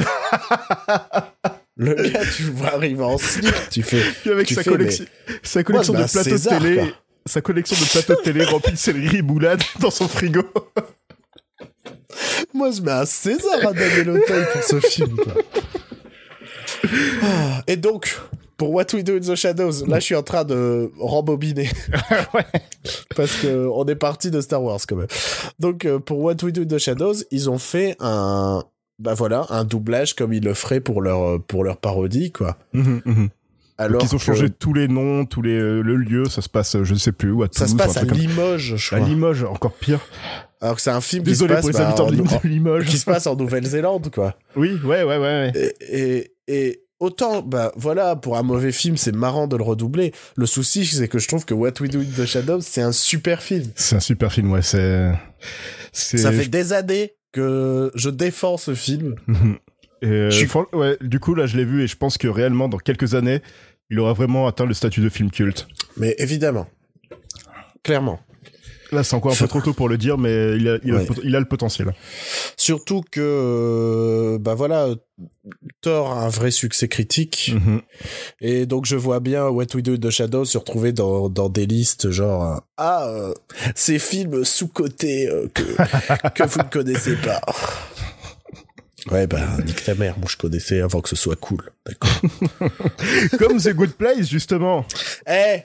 Le gars, tu vois arriver en slip, tu fais. avec Tu sa fais, collection, sa collection de plateaux César, de télé, quoi. sa collection de plateaux de télé remplis de céleri et boulade dans son frigo. Moi, je mets un César à Daniel Auteuil pour ce film quoi. Ah, Et donc, pour What We Do in the Shadows, là, je suis en train de rembobiner. Parce que on est parti de Star Wars quand même. Donc euh, pour What We Do in the Shadows, ils ont fait un bah voilà, un doublage comme ils le feraient pour leur pour leur parodie quoi. Mhm, mhm. Alors ils ont que changé tous les noms, tous les euh, le lieu, ça se passe, euh, je ne sais plus où, à ça Toulouse, se ou un passe à Limoges, je à crois. Limoges, encore pire. Alors que c'est un film Désolé qui se pour passe les bah, habitants de en- Limoges- de Limoges. qui se passe en Nouvelle-Zélande quoi. Oui, ouais, ouais, ouais. ouais. Et, et, et autant, bah voilà, pour un mauvais film, c'est marrant de le redoubler. Le souci, c'est que je trouve que What We Do in the Shadows, c'est un super film. C'est un super film, ouais. C'est, c'est. Ça fait des années que je défends ce film. Et, euh, suis- ouais, du coup, là, je l'ai vu et je pense que réellement, dans quelques années, il aura vraiment atteint le statut de film culte. Mais évidemment. Clairement. Là, c'est encore un peu trop tôt pour le dire, mais il a, il a, Ouais. le, pot- il a le potentiel. Surtout que, euh, bah voilà, Thor a un vrai succès critique. Mhm. Et donc, je vois bien What We Do in the Shadows se retrouver dans, dans des listes genre, euh, ah, euh, ces films sous-cotés euh, que, que vous ne connaissez pas. Ouais, bah, nique ta mère. Moi, je connaissais avant que ce soit cool. D'accord. Comme The Good Place, justement. Eh!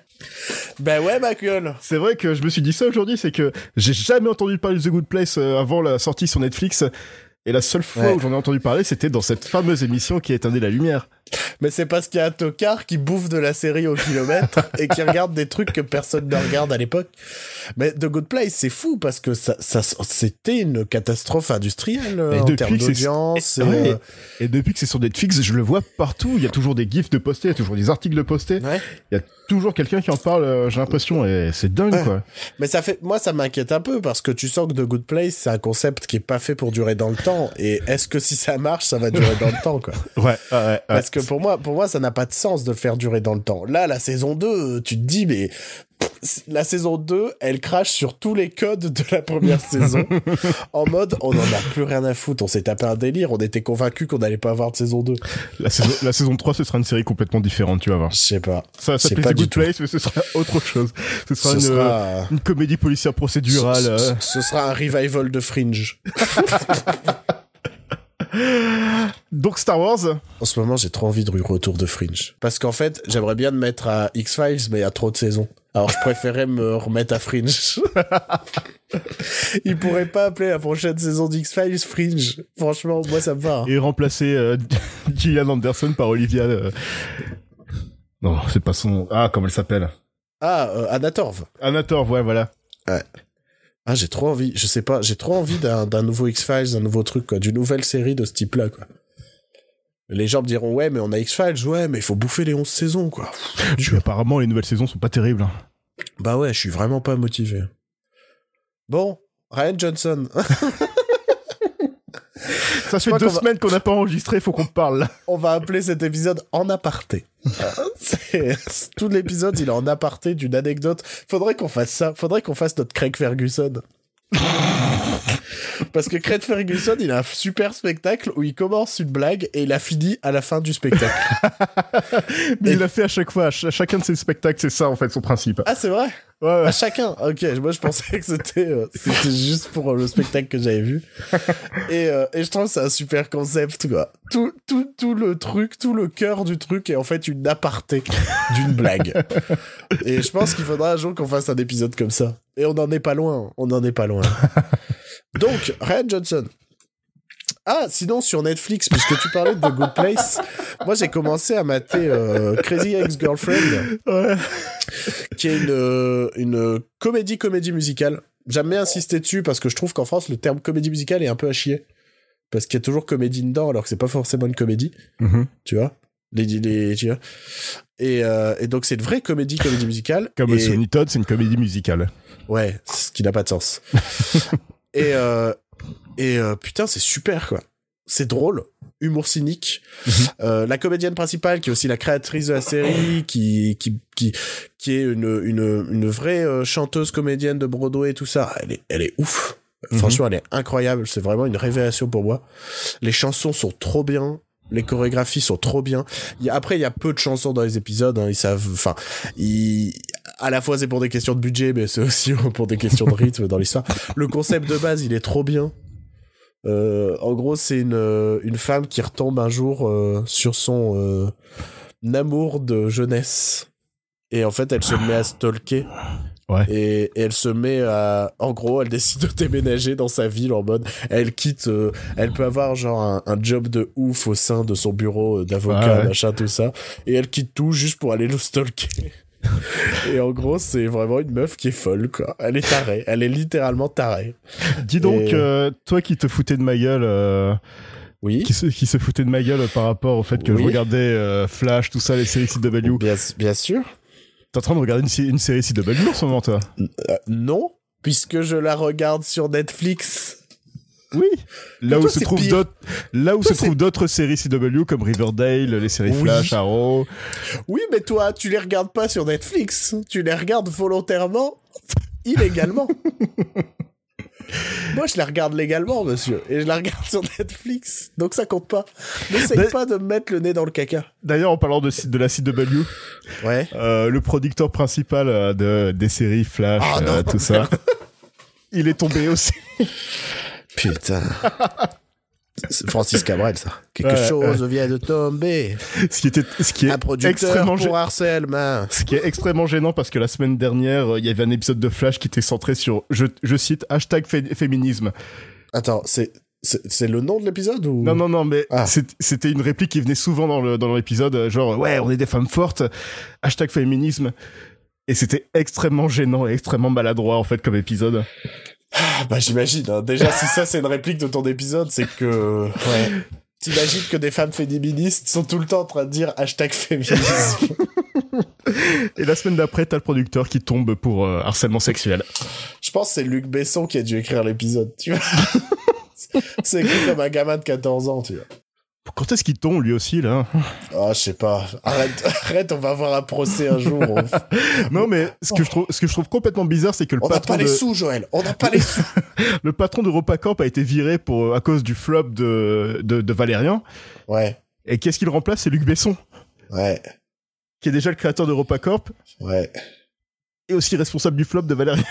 Ben ouais, ma gueule. C'est vrai que je me suis dit ça aujourd'hui, c'est que j'ai jamais entendu parler de The Good Place euh, avant la sortie sur Netflix. Et la seule fois Ouais. où j'en ai entendu parler, c'était dans cette fameuse émission qui éteindait la lumière. Mais c'est parce qu'il y a un tocard qui bouffe de la série au kilomètre et qui regarde des trucs que personne ne regarde à l'époque. Mais The Good Place, c'est fou parce que ça, ça, c'était une catastrophe industrielle Et en termes d'audience. et- et, ouais. euh, Et depuis que c'est sur Netflix, je le vois partout. Il y a toujours des gifs de postés, il y a toujours des articles de postés. ouais. Il y a toujours quelqu'un qui en parle, euh, j'ai l'impression, et c'est dingue, Ouais. quoi. Mais ça fait, moi, ça m'inquiète un peu parce que tu sens que The Good Place, c'est un concept qui est pas fait pour durer dans le temps. Et est-ce que si ça marche, ça va durer dans le temps, quoi? Ouais, ouais, ouais. Parce que pour moi, pour moi, ça n'a pas de sens de le faire durer dans le temps. Là, la saison 2, tu te dis, mais la saison 2, elle crache sur tous les codes de la première saison. en mode, on en a plus rien à foutre. On s'est tapé un délire. On était convaincus qu'on n'allait pas avoir de saison 2. La saison, la saison 3, ce sera une série complètement différente, tu vas voir. Je sais pas. Ça pas The Good. Place, mais ce sera autre chose. Ce sera, Ce une, sera, une comédie policière procédurale. ce, euh. ce- ce sera un revival de Fringe. Donc Star Wars, En ce moment, j'ai trop envie de retour de Fringe. Parce qu'en fait, j'aimerais bien me mettre à X-Files, mais il y a trop de saisons. Alors, je préférais me remettre à Fringe. Ils pourraient pas appeler la prochaine saison d'X-Files Fringe. Franchement, moi, ça me va. hein. et remplacer euh, Gillian Anderson par Olivia. euh. Non, c'est pas son. Ah, comment elle s'appelle? Ah, euh, Anna Torv. Anna Torv, ouais, voilà. Ah, j'ai trop envie. Je sais pas, j'ai trop envie d'un nouveau X-Files, d'un nouveau truc, quoi. D'une nouvelle série de ce type-là, quoi. Les gens me diront, ouais, mais on a X-Files, ouais, mais il faut bouffer les 11 saisons, quoi. Puis apparemment, les nouvelles saisons sont pas terribles. hein. Bah ouais, je suis vraiment pas motivé. Bon, Ryan Johnson. Ça fait deux va- semaines qu'on n'a pas enregistré, faut qu'on parle. On va appeler cet épisode en aparté. Tout l'épisode, il est en aparté d'une anecdote. Faudrait qu'on fasse ça. Faudrait qu'on fasse notre Craig Ferguson. Parce que Craig Ferguson, il a un super spectacle où il commence une blague et il a fini à la fin du spectacle. Mais il l'a fait à chaque fois, à ch- chacun de ses spectacles, c'est ça en fait son principe. Ah, c'est vrai? Ouais, ouais. À chacun. Ok, moi je pensais que c'était euh, c'était juste pour euh, le spectacle que j'avais vu. Et, euh, et je trouve que c'est un super concept quoi. Tout tout tout le truc, tout le cœur du truc est en fait une aparté d'une blague. Et je pense qu'il faudra un jour qu'on fasse un épisode comme ça. Et on n'en est pas loin, on n'en est pas loin. Donc Ryan Johnson. Ah, sinon sur Netflix, puisque tu parlais de The Good Place, moi j'ai commencé à mater euh, Crazy Ex-Girlfriend Ouais. qui est une, une comédie comédie musicale. J'aime bien insister dessus parce que je trouve qu'en France le terme comédie musicale est un peu à chier parce qu'il y a toujours comédie dedans alors que c'est pas forcément une comédie, Mhm. tu vois? Les, les, tu vois? Et, euh, et donc c'est une vraie comédie comédie musicale. Comme et, Sweeney Todd, c'est une comédie musicale. Ouais, ce qui n'a pas de sens. et euh, et euh, putain, c'est super quoi. C'est drôle, humour cynique. Euh, la comédienne principale, qui est aussi la créatrice de la série, qui qui qui qui est une une une vraie euh, chanteuse comédienne de Broadway et tout ça, elle est elle est ouf. Mhm. Franchement, elle est incroyable. C'est vraiment une révélation pour moi. Les chansons sont trop bien. Les chorégraphies sont trop bien. Il y a- après, il y a peu de chansons dans les épisodes. Hein, ils savent, enfin, ils, à la fois c'est pour des questions de budget, mais c'est aussi pour des questions de rythme dans l'histoire. Le concept de base, il est trop bien. Euh, en gros, c'est une euh, une femme qui retombe un jour euh, sur son euh, amour de jeunesse. Et en fait, elle se met à stalker. Ouais. Et, et elle se met à, en gros, elle décide de déménager dans sa ville en mode, elle quitte, euh, elle peut avoir genre un, un job de ouf au sein de son bureau euh, d'avocat, Ouais, ouais. machin, tout ça. Et elle quitte tout juste pour aller le stalker. et en gros, c'est vraiment une meuf qui est folle, quoi. Elle est tarée. Elle est littéralement tarée. Dis donc, Et- euh, toi qui te foutais de ma gueule, euh, Oui. qui, se, qui se foutait de ma gueule par rapport au fait que Oui. je regardais euh, Flash, tout ça, les séries CW. Bien, bien sûr. T'es en train de regarder une, une série CW en ce moment, toi? Euh, non, puisque je la regarde sur Netflix. Oui. Là où se d'autres, là où Toi, se trouvent d'autres séries CW comme Riverdale, les séries Oui. Flash, Arrow. Oui, mais toi, tu les regardes pas sur Netflix. Tu les regardes volontairement, illégalement. Moi, je les regarde légalement, monsieur. Et je la regarde sur Netflix. Donc ça compte pas. N'essaye Mais- pas de me mettre le nez dans le caca. D'ailleurs, en parlant de, de la CW, Ouais. euh, le producteur principal euh, de, des séries Flash, Ah, euh, tout ça, il est tombé aussi. Putain. Francis Cabrel, ça. Quelque Ouais, chose vient de tomber. Ce qui était, ce qui est Un producteur extrêmement gê- pour harcèlement. Ce qui est extrêmement gênant parce que la semaine dernière, euh, il y avait un épisode de Flash qui était centré sur, je, je cite, hashtag fé- féminisme. Attends, c'est le nom de l'épisode ou? Non, non, non, mais Ah. c'était une réplique qui venait souvent dans le- dans l'épisode, euh, genre, ouais, on est des femmes fortes, hashtag féminisme. Et c'était extrêmement gênant et extrêmement maladroit, en fait, comme épisode. Ah, bah j'imagine. hein. Déjà, si ça c'est une réplique de ton épisode, c'est que ouais. T'imagines que des femmes féministes sont tout le temps en train de dire hashtag féminisme. Et la semaine d'après, t'as le producteur qui tombe pour euh, harcèlement sexuel. Je pense que c'est Luc Besson qui a dû écrire l'épisode, tu vois. c'est écrit comme un gamin de 14 ans, tu vois. Quand est-ce qu'il tombe, lui aussi, là Ah, je sais pas. Arrête, arrête, on va avoir un procès un jour. On Non, mais ce que je trouve, ce que je trouve complètement bizarre, c'est que le on n'a patron pas les de, sous, Joël. On n'a pas les sous. le patron d'EuropaCorp a été viré pour, à cause du flop de, de, de Valérian. Ouais, Et qu'est-ce qu'il remplace? C'est Luc Besson, ouais, qui est déjà le créateur d'EuropaCorp ouais, et aussi responsable du flop de Valérian.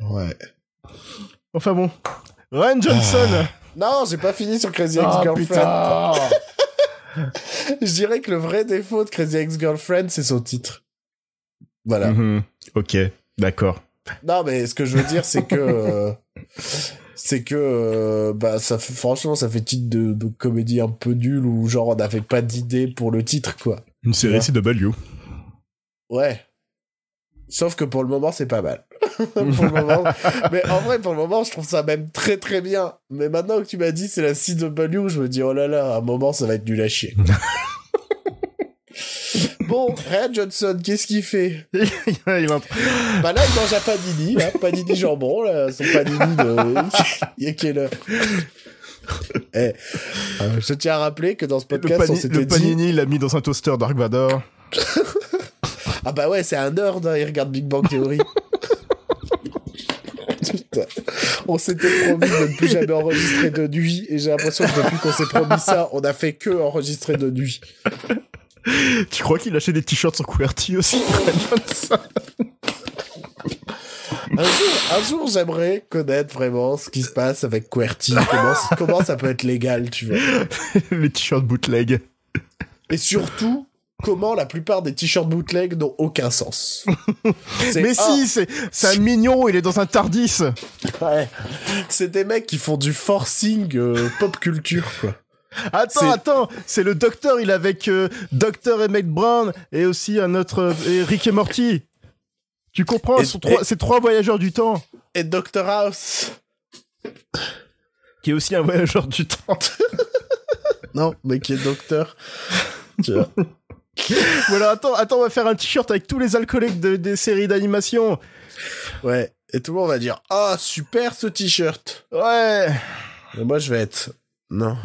ouais. Enfin bon. Ryan Johnson Non, j'ai pas fini sur Crazy Ah, Ex-Girlfriend. putain Je dirais que le vrai défaut de Crazy Ex-Girlfriend, c'est son titre. Voilà. Mhm. Ok, d'accord. Non, mais ce que je veux dire, c'est que... euh, c'est que... euh, bah, ça fait, franchement, ça fait titre de, de comédie un peu nul où genre on n'avait pas d'idée pour le titre, quoi. Une série Ouais. CW. Ouais. Sauf que pour le moment, c'est pas mal. pour le moment. Mais en vrai, pour le moment, je trouve ça même très très bien. Mais maintenant que tu m'as dit c'est la CW, je me dis oh là là, à un moment, ça va être nul à chier. bon, Ryan Johnson, qu'est-ce qu'il fait? Il va- Bah là, il mange un panini, là, panini jambon, là, son panini de... Il est quelle heure Eh, euh, je tiens à rappeler que dans ce le, podcast, on pani- s'était le dit... panini, il l'a mis dans un toaster Dark Vador. Ah bah ouais, c'est un nerd, hein, il regarde Big Bang Theory. On s'était promis de ne plus jamais enregistrer de nuit, et j'ai l'impression que depuis qu'on s'est promis ça, on a fait que enregistrer de nuit. tu crois qu'il achetait des t-shirts sur QWERTY aussi Un jour, un jour j'aimerais connaître vraiment ce qui se passe avec QWERTY, comment, comment ça peut être légal, tu vois. Les t-shirts bootleg. Et surtout, comment la plupart des t-shirts bootleg n'ont aucun sens. Mais si, c'est c'est un mignon, il est dans un Tardis. Ouais. C'est des mecs qui font du forcing euh, pop culture, quoi. Attends, C'est- attends, c'est le docteur, il est avec euh, Docteur Emmett Brown et aussi un autre euh, et Rick et Morty. Tu comprends, Et- ce sont trois- et- c'est trois voyageurs du temps, Et Dr House. qui est aussi un voyageur du temps. Non, mais qui est docteur. Tu vois. attends, attends, on va faire un t-shirt avec tous les alcooliques de- des séries d'animation. Ouais. Et tout le monde va dire Ah, super ce t-shirt. Ouais. Et moi, je vais être Non.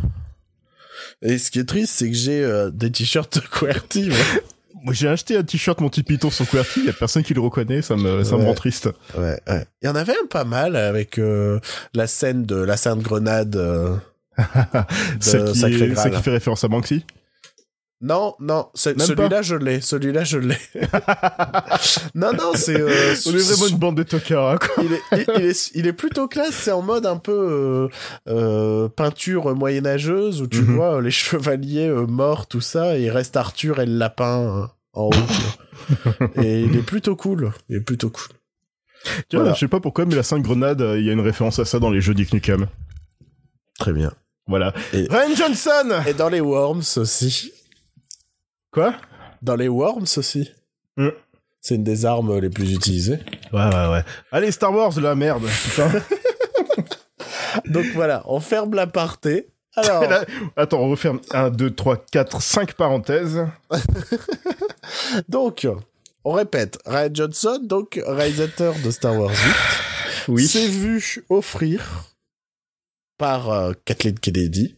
Et ce qui est triste, c'est que j'ai euh, des t-shirts de QWERTY. moi. Moi, j'ai acheté un t-shirt Monty Python sur QWERTY, il y a personne qui le reconnaît, ça me, ça me rend triste. Ouais, ouais. Il y en avait un pas mal avec euh, la scène de la Sainte Grenade. euh, Celle qui, Sacré Graal. celle qui fait référence à Banksy. Non, non, celui-là je l'ai, celui-là je l'ai. non, non, c'est. euh, On est vraiment une bande de tocards, hein, quoi. il est, il, il est, il est plutôt classe. C'est en mode un peu euh, euh, peinture moyenâgeuse où tu Mhm. vois euh, les chevaliers morts, tout ça, et il reste Arthur et le lapin euh, en haut. et il est plutôt cool. Il est plutôt cool. Tiens, Voilà. je sais pas pourquoi, mais la Sainte Grenade, il y a une référence à ça dans les jeux Duke Nukem. Très bien. Voilà. Et- Ryan Johnson Et dans les Worms aussi. Quoi? Dans les Worms aussi. Mm. C'est une des armes les plus utilisées. Ouais, ouais, ouais. Allez, Star Wars, la merde, putain. Donc voilà, on ferme l'aparté. Alors, Et là- attends, on referme 1, 2, 3, 4, 5 parenthèses. donc, on répète. Ryan Johnson, donc réalisateur de Star Wars 8, Oui. s'est vu offrir par euh, Kathleen Kennedy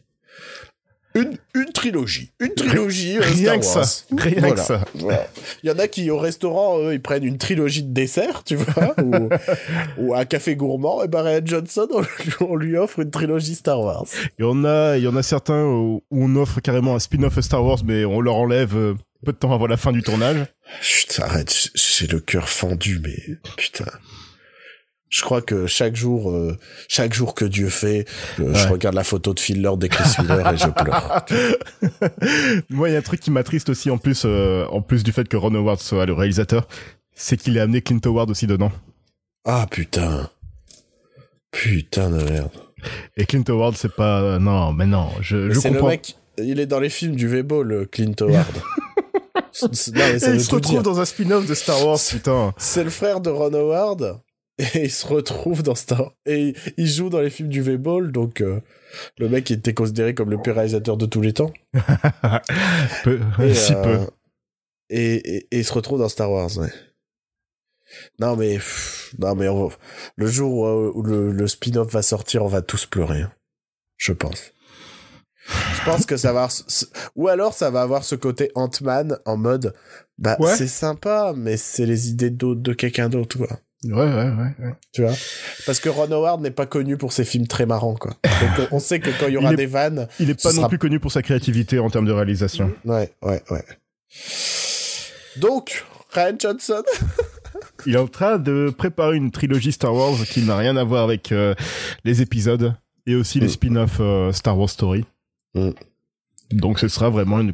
une, une trilogie. Une trilogie euh, Rien Star que ça. Wars. Rien Voilà. que ça. Voilà. Il y en a qui, au restaurant, eux, ils prennent une trilogie de dessert, tu vois, ou, ou un café gourmand. Et ben, Ryan Johnson, on, lui- on lui offre une trilogie Star Wars. Il y en a, il y en a certains où on offre carrément un spin-off Star Wars, mais on leur enlève euh, peu de temps avant la fin du tournage. Chut, arrête, j'ai le cœur fendu, mais putain. Je crois que chaque jour, euh, chaque jour que Dieu fait, euh, je regarde la photo de Phil Lord et Chris Miller et je pleure. Moi, il y a un truc qui m'attriste aussi, en plus, euh, en plus du fait que Ron Howard soit le réalisateur, c'est qu'il a amené Clint Howard aussi dedans. Ah putain. Putain de merde. Et Clint Howard, c'est pas... Non, mais non, je, Mais je C'est le comprends. mec, il est dans les films du V-Ball, le Clint Howard. Non, mais ça il se retrouve dire. dans un spin-off de Star Wars, putain. C'est le frère de Ron Howard et il se retrouve dans Star et il joue dans les films du V-Ball donc euh, le mec était considéré comme le pire réalisateur de tous les temps. Peu- Et, si euh, peu. Et, et, et il se retrouve dans Star Wars, ouais. Non mais pff, non mais on le jour où, où le, le spin-off va sortir, on va tous pleurer. hein. Je pense. Je pense que ça va ou alors ça va avoir ce côté Ant-Man en mode bah Ouais. c'est sympa mais c'est les idées d'autres de quelqu'un d'autre quoi. Ouais, ouais, ouais. ouais. Tu vois? Parce que Ron Howard n'est pas connu pour ses films très marrants quoi. Donc on sait que quand il y aura Il est- des vannes, Il est Ce pas non plus connu pour sa créativité en termes de réalisation. ouais, ouais, ouais. Donc Ryan Johnson Il est en train de préparer une trilogie Star Wars qui n'a rien à voir avec euh, les épisodes et aussi les Mm. spin-offs euh, Star Wars Story. Mm. Donc ce sera vraiment une,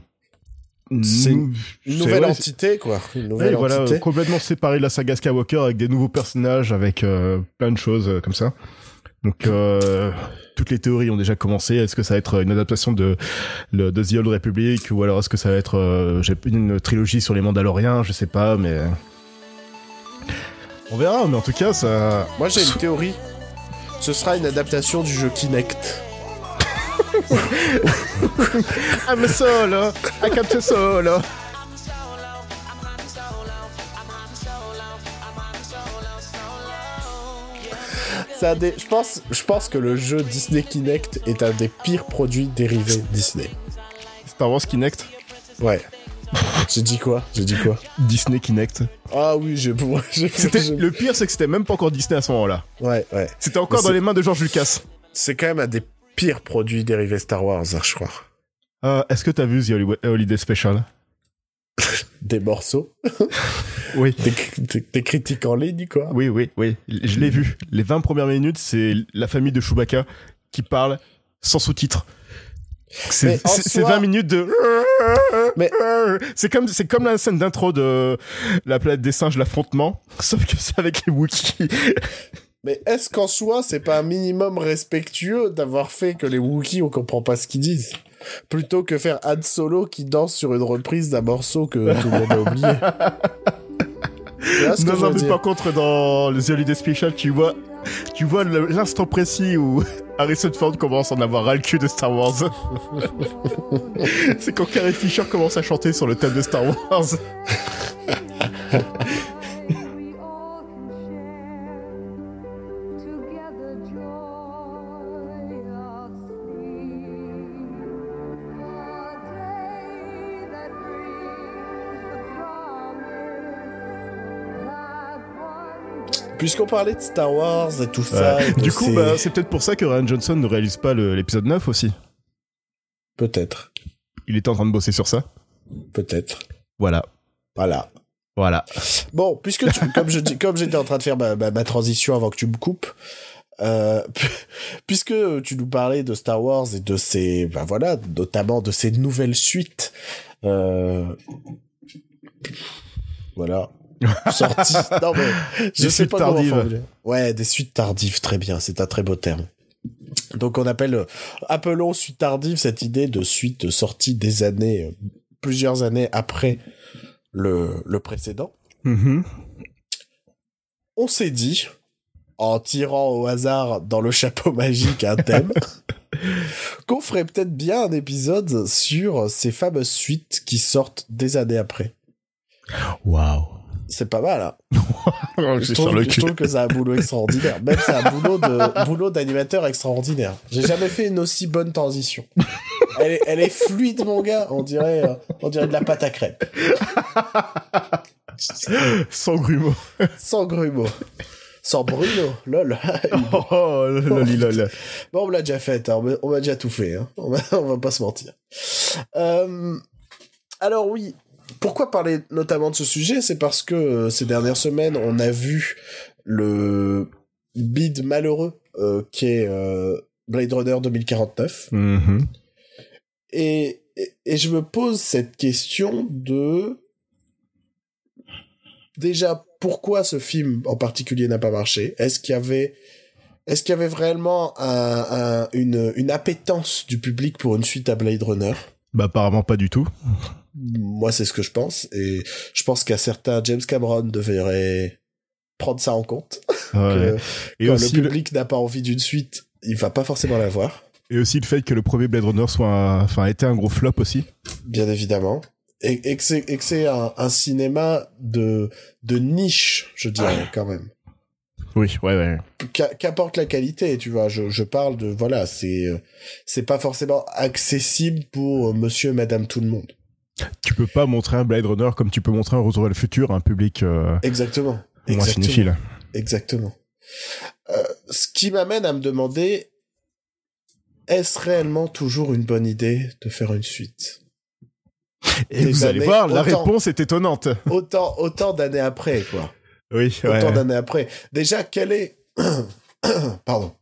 C'est une nouvelle ouais, entité, quoi. Une nouvelle voilà, entité. complètement séparé de la saga Skywalker avec des nouveaux personnages, avec euh, plein de choses euh, comme ça. Donc euh, toutes les théories ont déjà commencé. Est-ce que ça va être une adaptation de, le- de The Old Republic ou alors est-ce que ça va être euh, une trilogie sur les Mandaloriens Je sais pas, mais on verra. Mais en tout cas, ça. Moi, j'ai une théorie. Ce sera une adaptation du jeu Kinect. I'm a solo, I capte solo. C'est un des- Je pense, je pense que le jeu Disney Kinect est un des pires produits dérivés Disney. Star Wars Kinect. Ouais. J'ai dit quoi? J'ai dit quoi? Disney Kinect. Ah oui, j'ai... le pire, c'est que c'était même pas encore Disney à ce moment-là. Ouais, ouais. C'était encore Mais dans c'est- les mains de George Lucas. C'est quand même un des pires produits dérivés Star Wars, je crois. Euh, Est-ce que t'as vu The Hollywood- Holiday Special? Des morceaux, Oui. des, des- des critiques en ligne, quoi. Oui, oui, oui. Je l'ai vu. Les 20 premières minutes, c'est la famille de Chewbacca qui parle sans sous-titres. C'est soi- 20 minutes de. Mais- c'est comme c'est comme la scène d'intro de la planète des singes, l'affrontement, sauf que c'est avec les Wookiees. Mais est-ce qu'en soi, c'est pas un minimum respectueux d'avoir fait que les Wookiees, on comprend pas ce qu'ils disent? Plutôt que faire Han Solo qui danse sur une reprise d'un morceau que tout le monde a oublié. Non, non, mais par contre, dans The Holiday Special, tu vois, tu vois l'instant précis où Harrison Ford commence à en avoir ras le cul de Star Wars. c'est quand Carrie Fisher commence à chanter sur le thème de Star Wars. Puisqu'on parlait de Star Wars et tout ça. Ouais. et de Du coup, ces- bah, c'est peut-être pour ça que Ryan Johnson ne réalise pas l'épisode 9 aussi. Peut-être. Il était en train de bosser sur ça. Peut-être. Voilà. Voilà. Voilà. Bon, puisque tu, comme je dis, comme j'étais en train de faire ma, ma, ma transition avant que tu me coupes, euh, puisque tu nous parlais de Star Wars et de ces, ben voilà, notamment de ces nouvelles suites, euh, voilà, sorties. Non mais, je Des sais pas comment tardives. formuler. Ouais, des suites tardives, très bien, c'est un très beau terme. Donc on appelle, euh, appelons suite tardive cette idée de suite sortie des années, euh, plusieurs années après le, le précédent Mhm. on s'est dit, en tirant au hasard dans le chapeau magique un thème, qu'on ferait peut-être bien un épisode sur ces fameuses suites qui sortent des années après. Waouh. C'est pas mal, hein je, trouve, le je trouve que c'est un boulot extraordinaire. Même c'est un boulot de boulot d'animateur extraordinaire. J'ai jamais fait une aussi bonne transition. Elle est, elle est fluide, mon gars. On dirait, euh, on dirait de la pâte à crêpes. Sans grumeaux. Sans grumeaux. Sans Bruno. Lol. Oh, loli, lol. Bon, on l'a déjà fait, hein. on m'a- on m'a déjà tout fait, hein. on, va, on va pas se mentir. Euh, alors oui, pourquoi parler notamment de ce sujet? C'est parce que euh, ces dernières semaines, on a vu le bid malheureux euh, qui est euh, Blade Runner 2049. Mhm. Et, et, et je me pose cette question de... Déjà, pourquoi ce film en particulier n'a pas marché? Est-ce qu'il y avait... Est-ce qu'il y avait un- une, une appétence du public pour une suite à Blade Runner? Bah, apparemment pas du tout. Moi, c'est ce que je pense. Et je pense qu'à certains, James Cameron devrait prendre ça en compte. Ouais. Que Et quand aussi, le le, public n'a pas envie d'une suite, il va pas forcément la voir, et aussi le fait que le premier Blade Runner soit, un- enfin, était un gros flop aussi. bien évidemment. Et, et que c'est un, un cinéma de, de niche, je dirais, quand même. Oui, ouais, ouais. Qu'apporte la qualité, tu vois. Je, je parle de, voilà, c'est euh, c'est pas forcément accessible pour euh, monsieur madame tout le monde. Tu peux pas montrer un Blade Runner comme tu peux montrer un Retour vers le futur à un public euh, Exactement. moins Exactement. cinéphile. Exactement. Euh, ce qui m'amène à me demander, est-ce réellement toujours une bonne idée de faire une suite? Et Des vous allez voir, la réponse est étonnante. Autant, autant d'années après, quoi. Oui, Autant ouais. d'années après. Déjà, quel est... Pardon.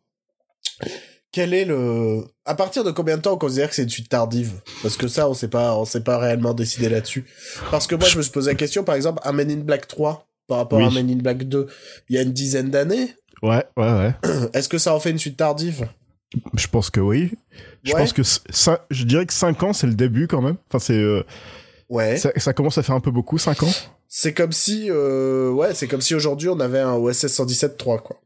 Quel est le... À partir de combien de temps on considère que c'est une suite tardive? Parce que ça, on sait pas, on pas réellement décidé là-dessus. Parce que moi, je me suis posé la question, par exemple, un Men in Black 3 par rapport Oui. à Men in Black 2, il y a une dizaine d'années? Ouais, ouais, ouais. Est-ce que ça en fait une suite tardive? Je pense que oui. Je Ouais. pense que ça, je dirais que 5 ans, c'est le début quand même. Enfin, c'est, euh, Ouais. ça, ça commence à faire un peu beaucoup, 5 ans. C'est comme si, euh, ouais, c'est comme si aujourd'hui on avait un OSS 117.3, quoi.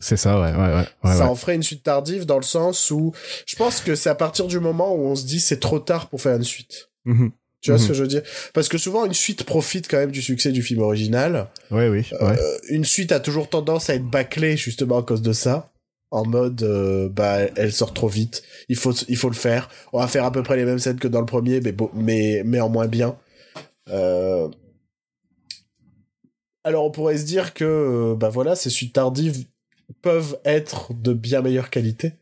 C'est ça, ouais, ouais, ouais. ouais, ça en ferait une suite tardive dans le sens où je pense que c'est à partir du moment où on se dit c'est trop tard pour faire une suite. Mhm. Tu vois Mhm. ce que je veux dire? Parce que souvent une suite profite quand même du succès du film original. Ouais, oui, ouais. Euh, une suite a toujours tendance à être bâclée justement à cause de ça. En mode, euh, bah, elle sort trop vite. Il faut, il faut le faire. On va faire à peu près les mêmes scènes que dans le premier, mais, mais, mais en moins bien. Euh, Alors on pourrait se dire que bah voilà, ces suites tardives peuvent être de bien meilleure qualité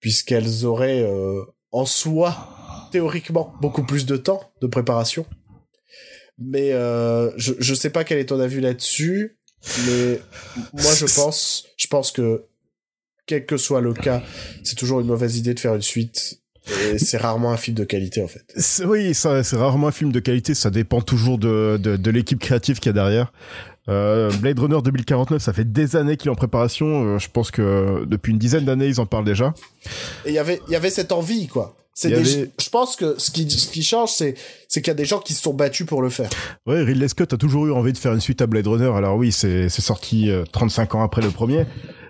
puisqu'elles auraient euh, en soi théoriquement beaucoup plus de temps de préparation. Mais euh, je je sais pas quel est ton avis là-dessus, mais moi je pense je pense que quel que soit le cas, c'est toujours une mauvaise idée de faire une suite. Et c'est rarement un film de qualité en fait. Oui, c'est rarement un film de qualité, ça dépend toujours de, de, de l'équipe créative qu'il y a derrière. Euh, Blade Runner 2049, ça fait des années qu'il est en préparation. euh, je pense que depuis une dizaine d'années, ils en parlent déjà. Et il y avait, il y avait cette envie, quoi. Des- avait- Je pense que ce qui, ce qui change, c'est, qu'il y a des gens qui se sont battus pour le faire. Ouais, Ridley Scott a toujours eu envie de faire une suite à Blade Runner. Alors oui, c'est c'est sorti euh, 35 ans après le premier.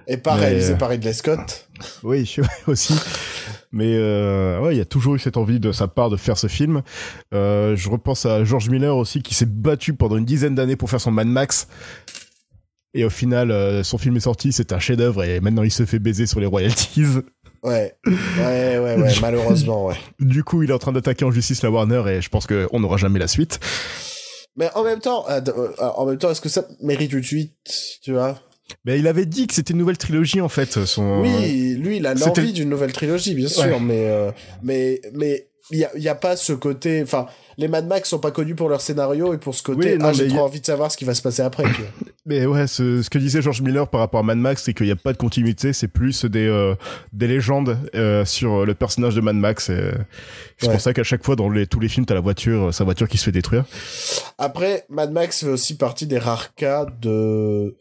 Et pas Mais- réalisé par Ridley Scott. Oui, aussi. Mais euh, ouais, il y a toujours eu cette envie de sa part de faire ce film. Euh, je repense à George Miller aussi, qui s'est battu pendant une dizaine d'années pour faire son Mad Max. Et au final, euh, son film est sorti, c'est un chef-d'œuvre, et maintenant il se fait baiser sur les royalties. Ouais. Ouais, ouais, ouais, malheureusement, ouais. Du coup, il est en train d'attaquer en justice la Warner, et je pense qu'on n'aura jamais la suite. Mais en même temps, en même temps, est-ce que ça mérite une suite, tu vois? Mais il avait dit que c'était une nouvelle trilogie en fait. Son... Oui, lui, il a l'envie d'une nouvelle trilogie, bien sûr, Ouais. mais, euh, mais, mais, il y a, y a pas ce côté, enfin, les Mad Max sont pas connus pour leur scénario et pour ce côté, Oui, non, ah, j'ai trop a- envie de savoir ce qui va se passer après, tu vois. Mais ouais, ce, ce que disait George Miller par rapport à Mad Max, c'est qu'il n'y a pas de continuité, c'est plus des euh, des légendes euh, sur le personnage de Mad Max. et C'est Ouais. pour ça qu'à chaque fois dans les, tous les films, t'as la voiture, euh, sa voiture qui se fait détruire. Après, Mad Max fait aussi partie des rares cas de,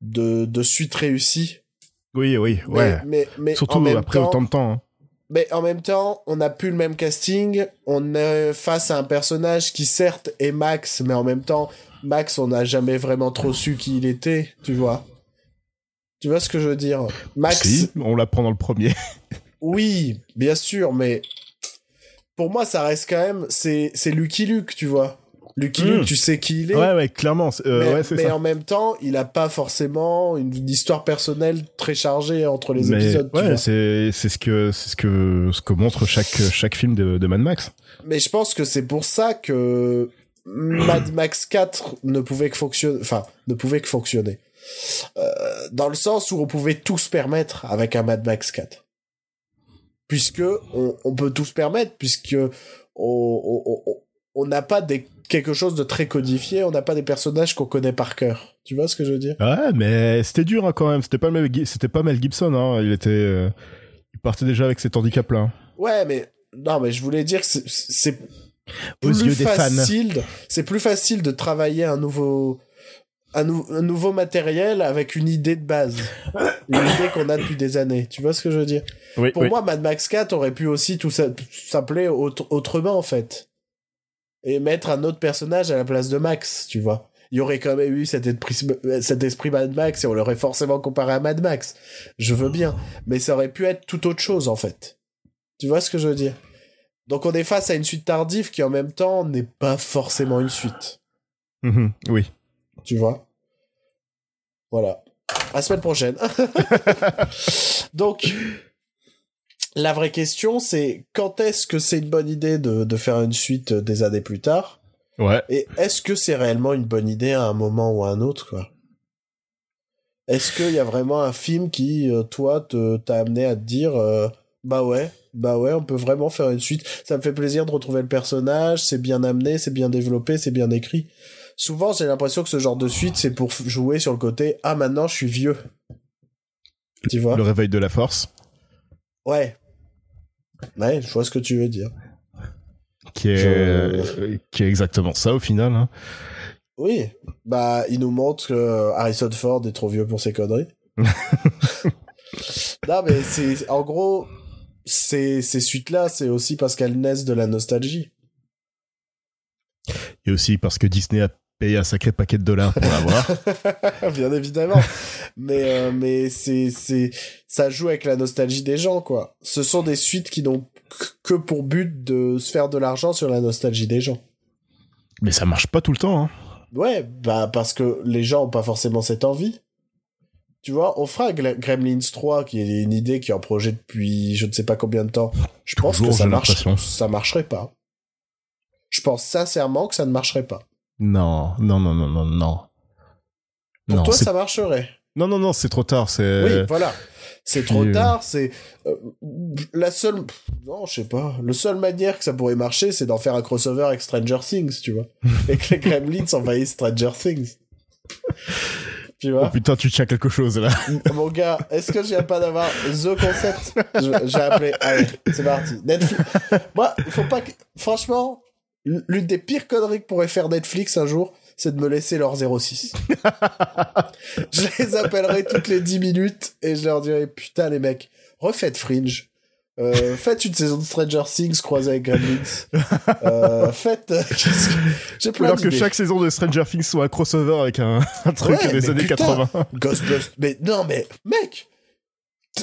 de, de suite réussie. Oui, oui, ouais. mais, mais Surtout après temps, autant de temps. hein. Mais en même temps, on n'a plus le même casting. On est face à un personnage qui certes est Max, mais en même temps, Max, on n'a jamais vraiment trop su qui il était, tu vois. Tu vois ce que je veux dire? Max, Si, on l'apprend dans le premier. oui, bien sûr, mais pour moi, ça reste quand même, c'est Lucky Luke, tu vois. Lucky. Luke, tu sais qui il est. ouais, ouais, clairement. euh, mais ouais, c'est mais ça. en même temps, il a pas forcément une, une histoire personnelle très chargée entre les Mais épisodes. ouais, c'est c'est ce que c'est ce que ce que montre chaque chaque film de, de Mad Max. Mais je pense que c'est pour ça que Mad Max 4 ne pouvait que fonctionner, enfin, ne pouvait que fonctionner. Euh, dans le sens où on pouvait tout se permettre avec un Mad Max 4. Puisque on, on peut tout se permettre, puisque on on- on- on n'a pas des, quelque chose de très codifié, on n'a pas des personnages qu'on connaît par cœur. Tu vois ce que je veux dire? Ouais, mais c'était dur hein, quand même. C'était pas c'était pas Mel Gibson. Hein. Il était, euh, il partait déjà avec cet handicap là. Ouais, mais non, mais je voulais dire que c'est- c'est Aux plus yeux des fans. facile. C'est plus facile de travailler un nouveau, un, nou- un nouveau matériel avec une idée de base, une idée qu'on a depuis des années. Tu vois ce que je veux dire? Oui, Pour oui. moi, Mad Max 4 aurait pu aussi tout s'appeler autre- autrement en fait, et mettre un autre personnage à la place de Max. Tu vois il y aurait quand même eu cet esprit, cet esprit Mad Max et on l'aurait forcément comparé à Mad Max. Je veux bien. Mais ça aurait pu être tout autre chose, en fait. Tu vois ce que je veux dire? Donc on est face à une suite tardive qui en même temps n'est pas forcément une suite. Mhm, oui. Tu vois? Voilà. À la semaine prochaine. Donc, la vraie question, c'est quand est-ce que c'est une bonne idée de, de faire une suite des années plus tard? Ouais. Et est-ce que c'est réellement une bonne idée à un moment ou à un autre, quoi? Est-ce qu'il y a vraiment un film qui, euh, toi, t'a amené à te dire, euh, bah ouais, bah ouais, on peut vraiment faire une suite? Ça me fait plaisir de retrouver le personnage, c'est bien amené, c'est bien développé, c'est bien écrit. Souvent, j'ai l'impression que ce genre de suite, c'est pour jouer sur le côté, ah maintenant, je suis vieux. Tu vois? Le réveil de la force, Ouais. Ouais, je vois ce que tu veux dire. qui est, Je- euh, qui est exactement ça au final. hein. Oui, bah il nous montre que Harrison Ford est trop vieux pour ses conneries. non mais c'est en gros ces ces suites là, c'est aussi parce qu'elles naissent de la nostalgie. Et aussi parce que Disney a payé un sacré paquet de dollars pour l'avoir. Bien évidemment. mais euh, mais c'est c'est ça joue avec la nostalgie des gens quoi. Ce sont des suites qui n'ont que pour but de se faire de l'argent sur la nostalgie des gens. Mais ça marche pas tout le temps. Hein. Ouais, bah parce que les gens ont pas forcément cette envie. Tu vois, on fera Gremlins 3, qui est une idée qui est en projet depuis je ne sais pas combien de temps. Je pense que ça marche, ça marcherait pas. je pense sincèrement que ça ne marcherait pas. Non, non, non, non, non, non. Pour non, toi, ça marcherait. non, non, non, c'est trop tard. C'est. Oui, voilà. C'est trop euh, tard, c'est euh, la seule non, je sais pas, le seule manière que ça pourrait marcher, c'est d'en faire un crossover avec Stranger Things, tu vois. et que les Gremlins envahissent Stranger Things. tu Oh vois putain, tu tiens quelque chose là. Mon gars, est-ce que je viens pas d'avoir The Concept? J'ai appelé. Allez, c'est parti. Netflix. Moi, il faut pas que. Franchement, l'une des pires conneries que pourrait faire Netflix un jour, c'est de me laisser leur 06. je les appellerai toutes les 10 minutes et je leur dirai Putain, les mecs, refaites Fringe. Euh, faites une saison de Stranger Things croisée avec Gremlins. Euh, faites. euh, que- J'ai plein alors que chaque saison de Stranger Things soit un crossover avec un, un truc Ouais, des années putain. 80. Ghostbusters. Mais non, mais mec,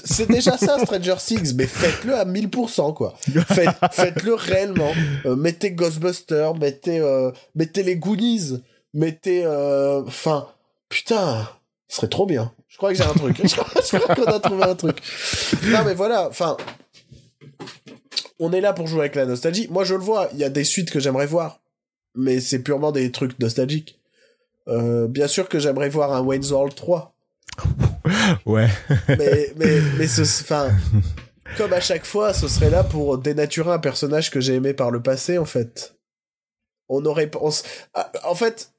c'est déjà ça Stranger Things, mais faites-le à 1000%, quoi. Faites, faites-le réellement. Euh, mettez Ghostbusters, mettez, euh, mettez les Goonies, mettez, euh, enfin, putain, ce serait trop bien. Je crois que j'ai un truc. Je crois, crois qu'on a trouvé un truc. Non, mais voilà, enfin, on est là pour jouer avec la nostalgie. Moi, je le vois, il y a des suites que j'aimerais voir, mais c'est purement des trucs nostalgiques. Bien sûr que j'aimerais voir un Wayne's World 3 Ouais. mais mais mais ce enfin comme à chaque fois ce serait là pour dénaturer un personnage que j'ai aimé par le passé en fait. On aurait on ah, en fait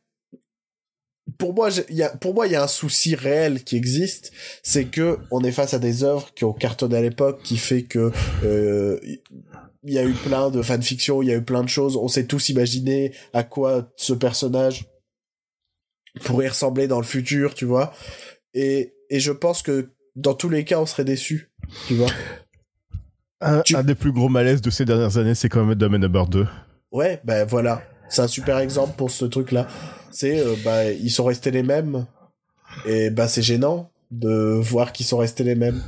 pour moi y a pour moi il y a un souci réel qui existe c'est que on est face à des œuvres qui ont cartonné à l'époque qui fait que euh, il y a eu plein de fanfiction il y a eu plein de choses. On s'est tous imaginé à quoi ce personnage pourrait ressembler dans le futur tu vois. Et et je pense que dans tous les cas on serait déçu tu vois Un, Tu- un des plus gros malaises de ces dernières années, c'est quand même Dumb and Number 2. ouais ben voilà c'est un super exemple pour ce truc là c'est euh, bah ils sont restés les mêmes et bah c'est gênant de voir qu'ils sont restés les mêmes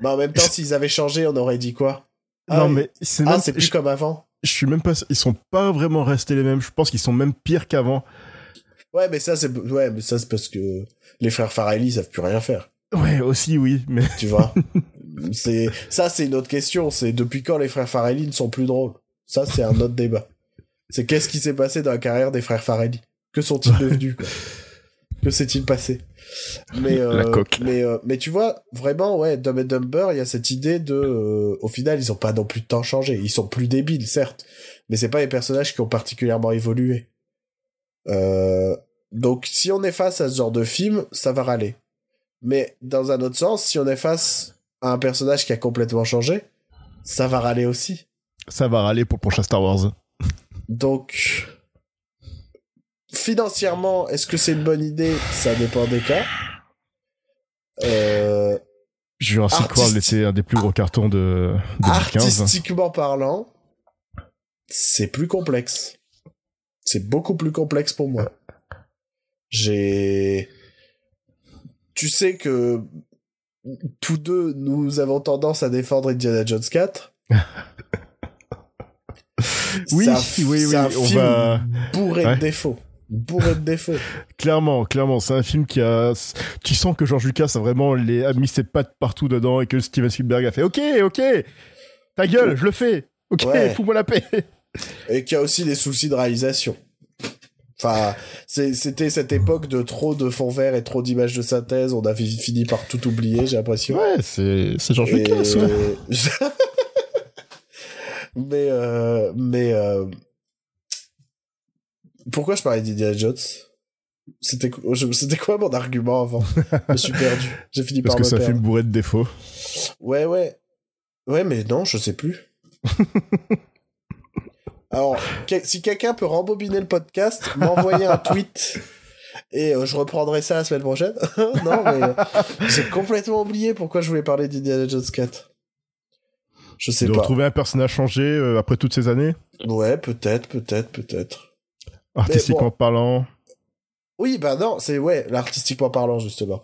mais en même temps s'ils avaient changé on aurait dit quoi? Ah non, mais c'est ah même- plus je, comme avant je suis même pas. Ils sont pas vraiment restés les mêmes. Je pense qu'ils sont même pires qu'avant. Ouais mais ça c'est ouais mais ça c'est parce que les frères Farrelly savent plus rien faire. Ouais, aussi, oui. Mais tu vois c'est ça c'est une autre question. C'est depuis quand les frères Farrelly ne sont plus drôles? Ça c'est un autre débat. C'est qu'est-ce qui s'est passé dans la carrière des frères Farrelly? Que sont-ils devenus quoi? Que s'est-il passé? Mais euh, La coque. mais euh, mais tu vois vraiment ouais Dumb and Dumber il y a cette idée de euh, au final ils ont pas non plus de temps changé. Ils sont plus débiles certes mais c'est pas les personnages qui ont particulièrement évolué euh, donc si on est face à ce genre de film ça va râler mais dans un autre sens, si on est face à un personnage qui a complètement changé, ça va râler aussi. ça va râler pour le prochain Star Wars. Donc, financièrement, est-ce que c'est une bonne idée? Ça dépend des cas. Euh, Jurassic Artistique- World était un des plus gros cartons de 2015. artistiquement parlant, c'est plus complexe. C'est beaucoup plus complexe pour moi. J'ai... Tu sais que tous deux, nous avons tendance à défendre Indiana Jones 4. Oui, oui, oui, c'est un on film va- bourré Ouais. de défauts. Bourré de défauts. Clairement, clairement, c'est un film qui a. Tu sens que George Lucas a vraiment les... a mis ses pattes partout dedans et que Steven Spielberg a fait OK, OK, ta gueule, je le fais. OK, Ouais. fous-moi la paix. Et qui a aussi des soucis de réalisation. Enfin, c'était cette époque de trop de fonds verts et trop d'images de synthèse. On a fi- fini par tout oublier, j'ai l'impression. Ouais, c'est c'est George Et- Lucas. ouais. mais euh, mais euh, pourquoi je parlais d'Indiana Jones? C'était quoi mon argument avant? Je me suis perdu. J'ai fini Parce par que me c'est un perdre. film bourré de défauts. Ouais, ouais. Ouais, mais non, je sais plus. Alors, si quelqu'un peut rembobiner le podcast, m'envoyer un tweet et euh, je reprendrai ça la semaine prochaine. non, mais euh, j'ai complètement oublié pourquoi je voulais parler d'Indiana Jones 4. Je sais De pas. retrouver un personnage changé euh, après toutes ces années, Ouais, peut-être, peut-être, peut-être. artistiquement bon. parlant. Oui, bah non, c'est ouais, l'artistiquement parlant justement.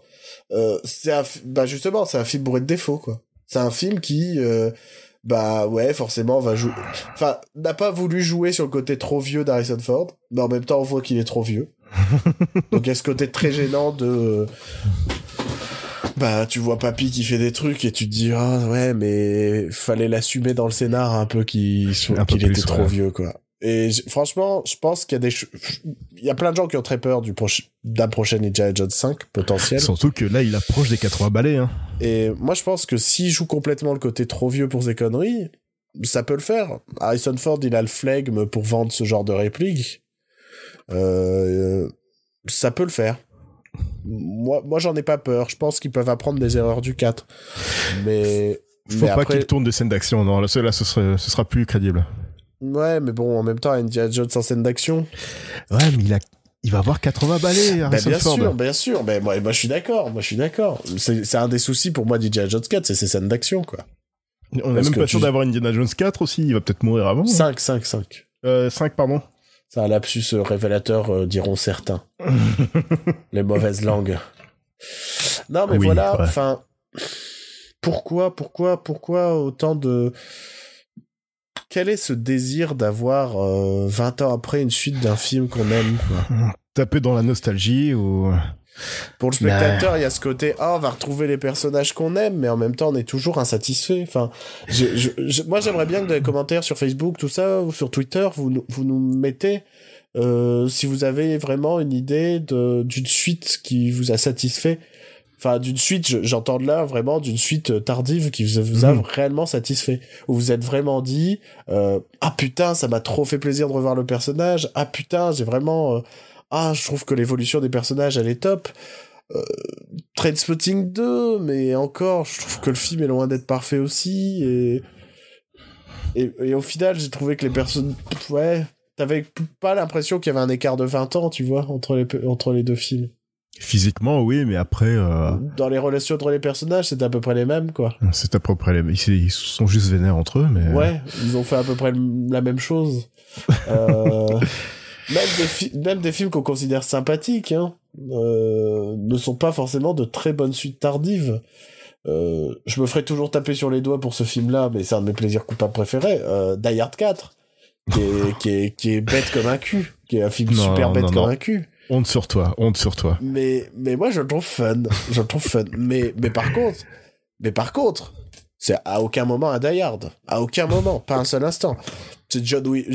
C'est bah justement, c'est un film bourré de défauts quoi. C'est un film qui, bah ouais, forcément va jouer. Enfin, n'a pas voulu jouer sur le côté trop vieux d'Harrison Ford, mais en même temps on voit qu'il est trop vieux. Donc il y a ce côté très gênant de. Bah, tu vois papy qui fait des trucs et tu te dis ah ouais mais fallait l'assumer dans le scénar un peu qu'il était plus, trop ouais. vieux quoi. Et franchement, je pense qu'il y a des, ch- il y a plein de gens qui ont très peur du proche- d'un prochain Indiana Jones 5 potentiel. Surtout que là, il approche des 80 balais. Hein. Et moi, je pense que s'il joue complètement le côté trop vieux pour ses conneries, ça peut le faire. Harrison Ford, il a le flegme pour vendre ce genre de réplique. Euh, ça peut le faire. Moi, moi j'en ai pas peur. Je pense qu'ils peuvent apprendre des erreurs du 4. Mais, Faut mais pas après, qu'il tourne des scènes d'action. Non, là, là, ce, serait, ce sera plus crédible. Ouais, mais bon, en même temps, Indiana Jones en scène d'action. Ouais, mais il a, il va avoir 80 balais, Bah, bien Ford. sûr, bien sûr. Ben, moi, moi, je suis d'accord. Moi, je suis d'accord. C'est un des soucis pour moi d'Indiana Jones 4, c'est ses scènes d'action, quoi. On est Parce même pas sûr tu- d'avoir Indiana Jones 4 aussi. Il va peut-être mourir avant. 5, 5, 5. Euh, 5, pardon. C'est un lapsus euh, révélateur, euh, diront certains. Les mauvaises langues. Non, mais Oui, voilà, ouais. enfin. Pourquoi, pourquoi, pourquoi autant de. Quel est ce désir d'avoir euh, 20 ans après une suite d'un film qu'on aime quoi? Taper dans la nostalgie ou. Pour le spectateur, il y a ce côté ah on va retrouver les personnages qu'on aime, mais en même temps on est toujours insatisfait. Enfin, j'ai- je- je- moi j'aimerais bien que dans les commentaires sur Facebook, tout ça, ou sur Twitter, vous nous- vous nous mettez euh, si vous avez vraiment une idée de d'une suite qui vous a satisfait. Enfin, d'une suite, je- j'entends de là vraiment d'une suite euh, tardive qui vous, vous a Mhm. réellement satisfait. Où vous êtes vraiment dit, euh, ah putain, ça m'a trop fait plaisir de revoir le personnage. Ah putain, j'ai vraiment, euh, ah, je trouve que l'évolution des personnages, elle est top. Euh, Trainspotting 2, mais encore, je trouve que le film est loin d'être parfait aussi. Et, et, et au final, j'ai trouvé que les personnes, ouais, t'avais pas l'impression qu'il y avait un écart de 20 ans, tu vois, entre les, entre les deux films. Physiquement, oui, mais après, euh, Dans les relations entre les personnages, c'était à peu près les mêmes, quoi. c'est à peu près les. Ils, ils sont juste vénères entre eux, mais. Ouais, ils ont fait à peu près la même chose. Euh, même, des fi- même des films qu'on considère sympathiques hein, euh, ne sont pas forcément de très bonnes suites tardives. Euh, je me ferai toujours taper sur les doigts pour ce film-là, mais c'est un de mes plaisirs coupables préférés. Euh, Die Hard 4, qui est, qui, est, qui est bête comme un cul, qui est un film Non, super bête non, comme non. un cul. Honte sur toi, honte sur toi. Mais, mais moi, je le trouve fun. Je le trouve fun. Mais, mais par contre, mais par contre, c'est à aucun moment un Die Hard. À aucun moment. Pas un seul instant. C'est John, Wi-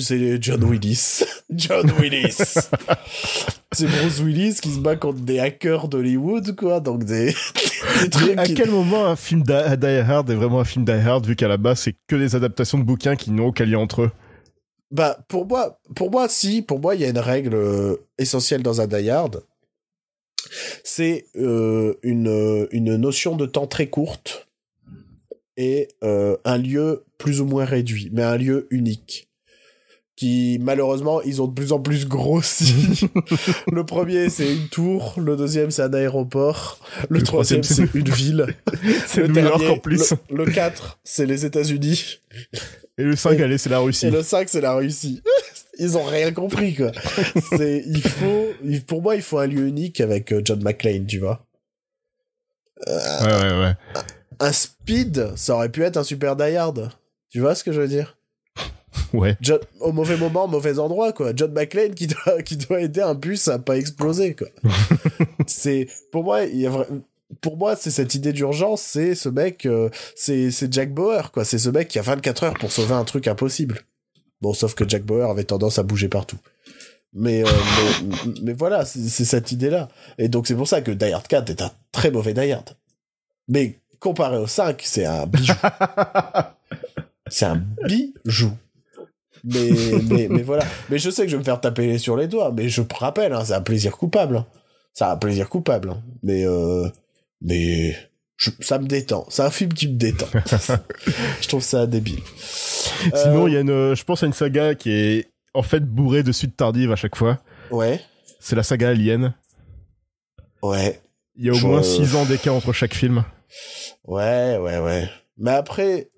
John Willis. John Willis. c'est Bruce Willis qui se bat contre des hackers d'Hollywood, quoi. Donc des, des Mais trucs à qui- quel moment un film Die Hard est vraiment un film Die Hard vu qu'à la base c'est que des adaptations de bouquins qui n'ont aucun lien entre eux? Bah, pour moi, pour moi, si, pour moi, il y a une règle euh, essentielle dans un Die Hard. C'est euh, une, euh, une notion de temps très courte et un lieu plus ou moins réduit, mais un lieu unique. Qui, malheureusement, ils ont de plus en plus grossi. le premier, c'est une tour. Le deuxième, c'est un aéroport. Le, Le troisième, troisième, c'est une ville. C'est New York en plus. Le, le 4, c'est les États-Unis. Et le 5, Et- allez, c'est la Russie. Et le 5, c'est la Russie. Ils ont rien compris, quoi. c'est, il faut, pour moi, il faut un lieu unique avec euh, John McClane, tu vois. Ouais, ouais, ouais. Un speed, ça aurait pu être un super Die Hard. Tu vois ce que je veux dire? Ouais. John- au mauvais moment, au mauvais endroit, quoi. John McClane qui doit, qui doit aider un bus à pas exploser, quoi. c'est, pour moi, il y a vra- pour moi, c'est cette idée d'urgence, c'est ce mec, euh, c'est, c'est Jack Bauer, quoi. C'est ce mec qui a 24 heures pour sauver un truc impossible. Bon, sauf que Jack Bauer avait tendance à bouger partout. Mais, euh, mais, mais voilà, c'est, cette idée-là. Et donc, c'est pour ça que Die Hard 4 est un très mauvais Die Hard. Mais comparé au 5, c'est un bijou. c'est un bijou. Mais, mais, mais voilà. Mais je sais que je vais me faire taper sur les doigts, mais je rappelle, hein, c'est un plaisir coupable. hein. C'est un plaisir coupable. hein. Mais, euh, mais je- ça me détend. C'est un film qui me détend. je trouve ça débile. Sinon, Euh, y a une, je pense à une saga qui est en fait bourrée de suites tardives à chaque fois. Ouais, C'est la saga Alien. ouais, Il y a au Je- moins 6 ans d'écart entre chaque film. ouais, ouais, ouais. Mais après,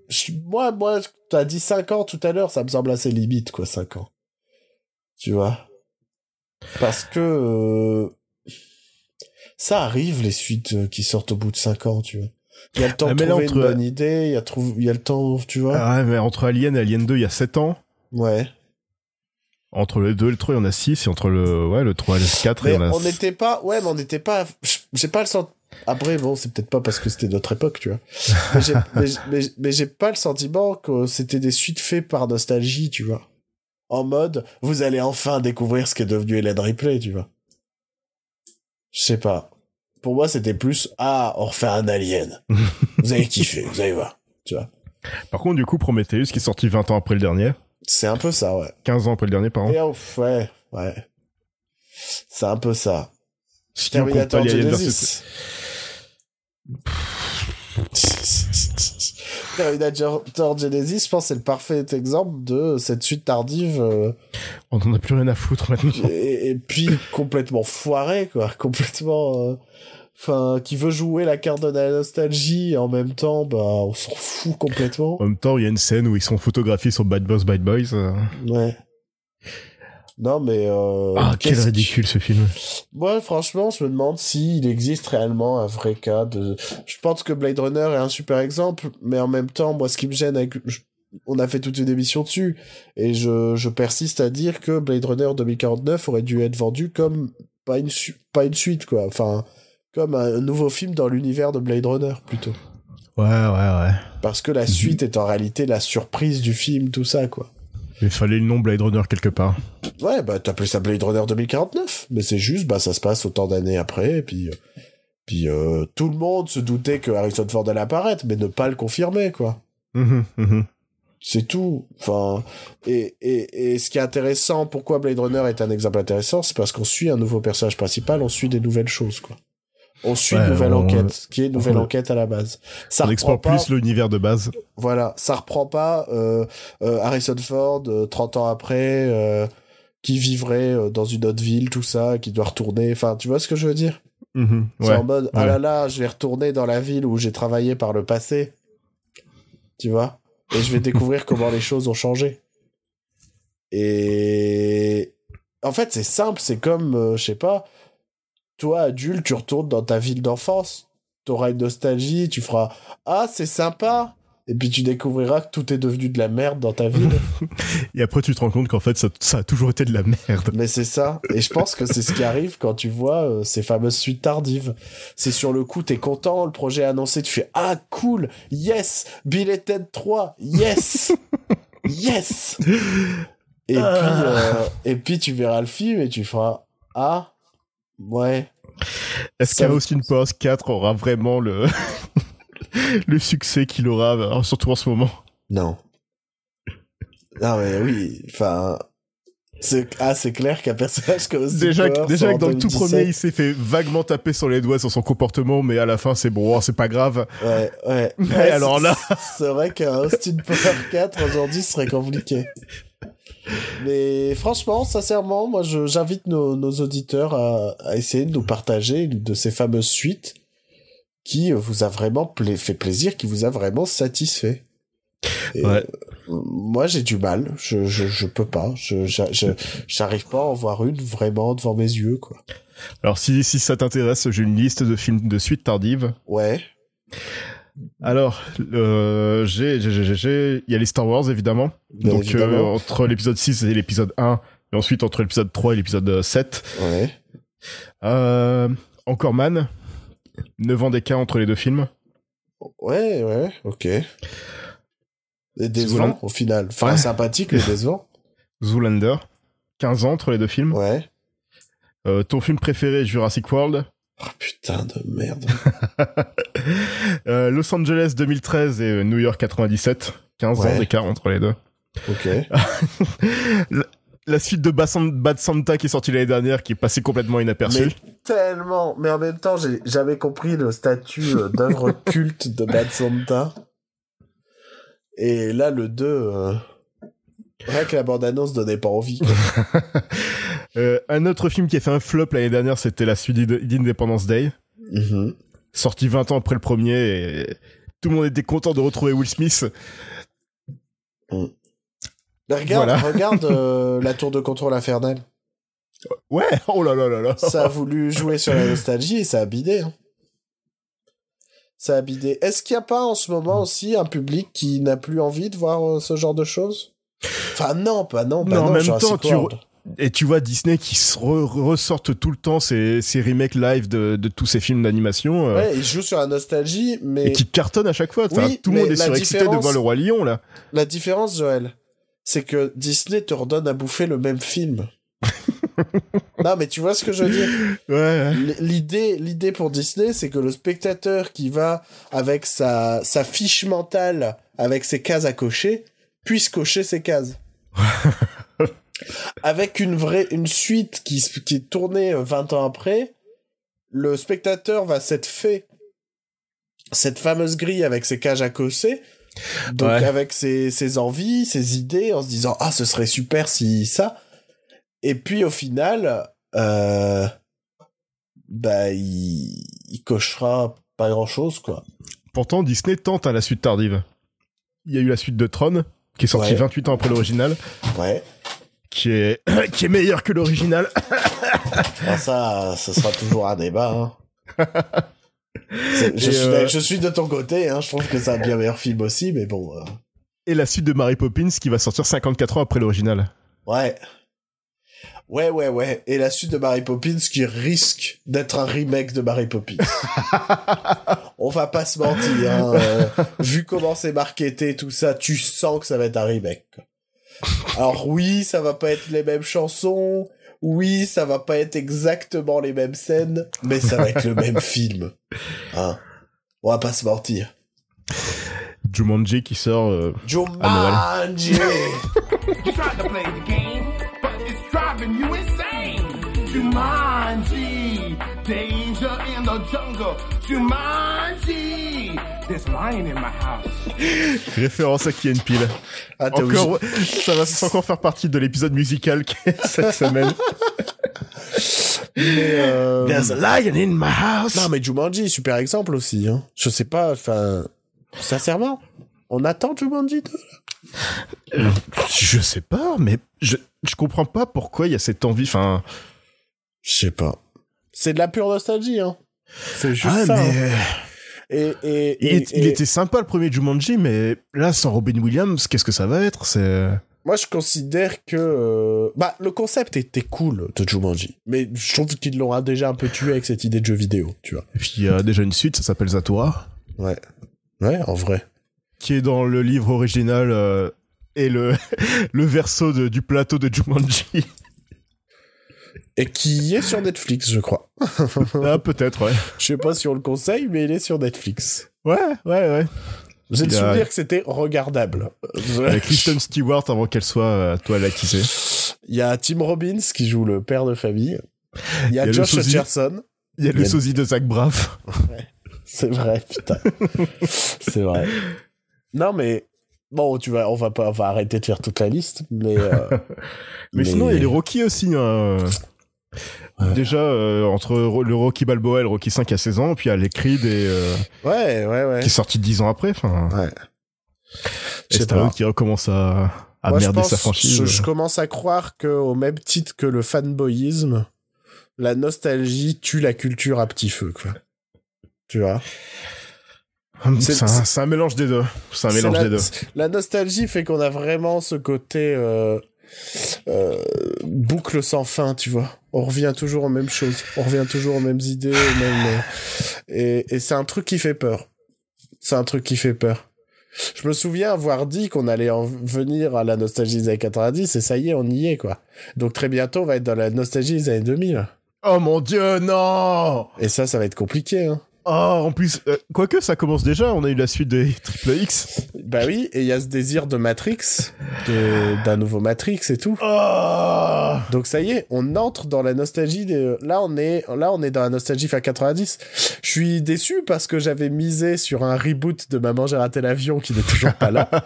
moi, moi, t'as dit 5 ans tout à l'heure, ça me semble assez limite, quoi, 5 ans. Tu vois? Parce que euh, ça arrive, les suites euh, qui sortent au bout de 5 ans, tu vois. Il y a le temps Ah, de trouver entre- une bonne idée, il y, a trou- il y a le temps, tu vois. Ah ouais, mais entre Alien et Alien 2, il y a 7 ans. Ouais. Entre le 2 et le 3, il y en a 6. Et entre le, ouais, le 3 et le 4, il Mais y en a on n'était pas, ouais, mais on n'était pas, j'ai pas le sentiment. Après, bon, c'est peut-être pas parce que c'était notre époque, tu vois. Mais j'ai, pas le sentiment que c'était des suites faites par nostalgie, tu vois. en mode vous allez enfin découvrir ce qu'est devenu Hélène Ripley, tu vois. Je sais pas. Pour moi, c'était plus ah, on refait un alien. vous allez kiffer, vous allez voir, tu vois. Par contre, du coup, Prometheus, qui est sorti 20 ans après le dernier, C'est un peu ça, ouais. 15 ans après le dernier, pardon. Et ouf, ouais, ouais. C'est un peu ça. Si on compte pas Terminator Alien Genesis. Terminator Genesis, je pense, c'est le parfait exemple de cette suite tardive euh, On en a plus rien à foutre maintenant. et, et puis complètement foirée, quoi. Complètement. euh, Enfin, qui veut jouer la carte de la nostalgie et en même temps, bah, on s'en fout complètement. En même temps, il y a une scène où ils sont photographiés sur Bad Boss, Bad Boys. euh. Ouais. Non, mais. Euh, Ah, quel ridicule ce film. Moi, franchement, je me demande s'il existe réellement un vrai cas de. Je pense que Blade Runner est un super exemple, mais en même temps, moi, ce qui me gêne avec. je- On a fait toute une émission dessus, et je, je persiste à dire que Blade Runner 2049 aurait dû être vendu comme pas une, su- pas une suite, quoi. Enfin, comme un nouveau film dans l'univers de Blade Runner, plutôt. Ouais, ouais, ouais. Parce que la suite est en réalité la surprise du film, tout ça, quoi. Il fallait le nom Blade Runner quelque part. Ouais, bah t'appelles ça Blade Runner 2049, mais c'est juste, bah ça se passe autant d'années après, et puis, euh, puis euh, tout le monde se doutait que Harrison Ford allait apparaître, mais ne pas le confirmer, quoi. Mhm, mhm. C'est tout. Enfin, et, et, et ce qui est intéressant, pourquoi Blade Runner est un exemple intéressant, c'est parce qu'on suit un nouveau personnage principal, on suit des nouvelles choses, quoi. On suit Ouais, une nouvelle on- enquête, qui est une nouvelle enquête à la base. Ça On explore pas, plus l'univers de base. voilà, ça reprend pas euh, euh, Harrison Ford euh, 30 ans après euh, qui vivrait euh, dans une autre ville, tout ça, qui doit retourner. Enfin, tu vois ce que je veux dire? Mhm, C'est ouais. en mode ah ouais. là là, je vais retourner dans la ville où j'ai travaillé par le passé. Tu vois? Et je vais découvrir comment les choses ont changé. Et en fait, c'est simple, c'est comme euh, je sais pas, toi adulte, tu retournes dans ta ville d'enfance, t'auras une nostalgie, tu feras ah, c'est sympa. Et puis tu découvriras que tout est devenu de la merde dans ta ville. Et après, tu te rends compte qu'en fait, ça, ça a toujours été de la merde. Mais c'est ça. Et je pense que c'est ce qui arrive quand tu vois euh, ces fameuses suites tardives. C'est sur le coup, t'es content, le projet est annoncé, tu fais Ah, cool, yes, Bill et Ted 3, yes, yes. Et, Ah. puis, euh, et puis tu verras le film et tu feras Ah, ouais. Est-ce qu'Austin Powers 4 aura vraiment le, le succès qu'il aura, euh, surtout en ce moment? Non. Non, mais oui, enfin. C'est ah, c'est clair qu'un personnage comme Austin Déjà, déjà que dans le tout 2017, premier, il s'est fait vaguement taper sur les doigts sur son comportement, mais à la fin, c'est bon, c'est pas grave. Ouais, ouais. Mais Ouais, alors là- C'est vrai qu'un Austin Power 4 aujourd'hui serait compliqué. Mais franchement, sincèrement, moi j'invite nos, nos auditeurs à, à essayer de nous partager une de ces fameuses suites qui vous a vraiment pla- fait plaisir, qui vous a vraiment satisfait. Et, Ouais. euh, moi j'ai du mal, je, je, je peux pas, je, j'arrive pas à en voir une vraiment devant mes yeux, quoi. Alors, si, si ça t'intéresse, j'ai une liste de films de suite tardive. Ouais, Alors, euh, j'ai, il y a les Star Wars, évidemment. bien Donc, euh, évidemment. entre l'épisode 6 et l'épisode 1, et ensuite entre l'épisode 3 et l'épisode 7. ouais. Euh, encore Man. 9 ans d'écart entre les deux films. Ouais, ouais, ok. Et décevant, au final. Enfin, Ouais. sympathique, mais décevant. Zoolander. 15 ans entre les deux films. Ouais. Euh, ton film préféré, Jurassic World? Oh, putain de merde. Euh, Los Angeles 2013 et euh, New York 97. 15 Ouais. ans d'écart entre les deux. Ok. La suite de Bad Santa qui est sortie l'année dernière, qui est passée complètement inaperçue. Mais tellement. Mais en même temps, j'ai jamais compris le statut euh, d'œuvre culte de Bad Santa. Et là, le 2, euh... rien que la bande-annonce donnait pas envie. Euh, un autre film qui a fait un flop l'année dernière, c'était la suite d'Inde- d'Independence Day. Mhm. Sorti 20 ans après le premier et tout le monde était content de retrouver Will Smith. Mais regarde, Voilà. regarde euh, la tour de contrôle infernale. Ouais, oh là là là là. Ça a voulu jouer sur la nostalgie et ça a bidé. hein. Ça a bidé. Est-ce qu'il n'y a pas en ce moment aussi un public qui n'a plus envie de voir euh, ce genre de choses? Enfin non, pas non, pas Non, en même temps, tu. Et tu vois Disney qui se re- ressortent tout le temps ces, ces remakes live de, de tous ces films d'animation euh, Ouais, il joue sur la nostalgie, mais et qui cartonnent à chaque fois. Enfin, Oui, tout le monde est surexcité de voir le roi lion là. la différence, Joël, c'est que Disney te redonne à bouffer le même film. non, mais tu vois ce que je veux dire? Ouais, L'idée, l'idée pour Disney, c'est que le spectateur qui va avec sa, sa fiche mentale, avec ses cases à cocher, puisse cocher ses cases. avec une vraie, une suite qui, qui est tournée euh, 20 ans après, le spectateur va s'être fait cette fameuse grille avec ses cages à cocher, donc Ouais. avec ses, ses envies, ses idées, en se disant ah ce serait super si ça, et puis au final, euh, bah il, il cochera pas grand chose quoi. Pourtant, Disney tente à la suite tardive. Il y a eu la suite de Tron, qui est Ouais. 28 ans après l'original, Ouais. qui est, qui est meilleur que l'original. Ah, ça, ce sera toujours un débat. hein. Je, suis, euh, je suis de ton côté, hein, je trouve que c'est un bien meilleur film aussi, mais bon. euh, Et la suite de Mary Poppins, qui va sortir 54 ans après l'original. ouais. Ouais, ouais, ouais. Et la suite de Mary Poppins qui risque d'être un remake de Mary Poppins. On va pas se mentir. Hein, euh, vu comment c'est marketé, tout ça, tu sens que ça va être un remake. Alors oui, ça va pas être les mêmes chansons. Oui, ça va pas être exactement les mêmes scènes, mais ça va être le même film. Hein. On va pas se mentir. Jumanji qui sort... euh, Jumanji You the jungle. Jumanji, there's lion in my house. référence à Peel. Ah, t'es Encore, ça va encore faire partie de l'épisode musical qui cette semaine. Mais, euh, There's a lion in my house. Non, mais Jumanji, super exemple aussi. Hein. Je sais pas, enfin, sincèrement, on attend Jumanji 2 Euh, je sais pas, mais je, je comprends pas pourquoi il y a cette envie. Enfin, Je sais pas. C'est de la pure nostalgie, hein. C'est juste ah, ça. hein. mais Et, et, il, était sympa le premier Jumanji, mais là sans Robin Williams, qu'est-ce que ça va être? C'est moi, je considère que, euh, bah, le concept était cool de Jumanji. Mais je trouve qu'ils l'ont déjà un peu tué avec cette idée de jeu vidéo, tu vois. Et puis il y a déjà une suite, ça s'appelle Zatora, Ouais. Ouais, en vrai. qui est dans le livre original euh, et le le verso de- du plateau de Jumanji. Et qui est sur Netflix, je crois. ah peut-être, ouais. Je sais pas si on le conseille, mais il est sur Netflix. Ouais, ouais, ouais. J'ai le a- souvenir que c'était regardable. Avec Kristen Stewart avant qu'elle soit euh, toi la qui sait. Il y a Tim Robbins qui joue le père de famille. Il y a, y Josh. Hutcherson. Il y a le sosie de Zach Braff. C'est vrai, putain. C'est vrai. Non, mais bon, tu vas, on va pas, on va arrêter de faire toute la liste, mais. euh, Mais, sinon, il y a les Rocky aussi. Hein. Ouais. Déjà, euh, entre le Rocky Balboa et le Rocky 5 à 16 ans, puis il y a les Creed et, euh, Ouais, ouais, ouais. qui est sorti 10 ans après. Enfin, Ouais. Et Stallone qui recommence à, à Moi, je merder pense- sa franchise. Je, je commence à croire que, au même titre que le fanboyisme, la nostalgie tue la culture à petit feu, quoi. Tu vois? Hum, c'est- un, mélange des deux. C'est un mélange la, des deux. La nostalgie fait qu'on a vraiment ce côté euh, euh, boucle sans fin, tu vois. On revient toujours aux mêmes choses, on revient toujours aux mêmes idées, aux mêmes, euh, et, et c'est un truc qui fait peur. C'est un truc qui fait peur. Je me souviens avoir dit qu'on allait en venir à la nostalgie des années 90 et ça y est, on y est quoi. Donc très bientôt on va être dans la nostalgie des années 2000. Oh mon dieu, non Et ça, ça va être compliqué. Hein. Oh, en plus, euh, quoique ça commence déjà, on a eu la suite des Triple X. Bah oui, et il y a ce désir de Matrix, de- d'un nouveau Matrix et tout. Oh Donc ça y est, on entre dans la nostalgie des... Là, on est, là, on est dans la nostalgie fin 90. Je suis déçu parce que j'avais misé sur un reboot de Maman, j'ai raté l'avion qui n'est toujours pas là.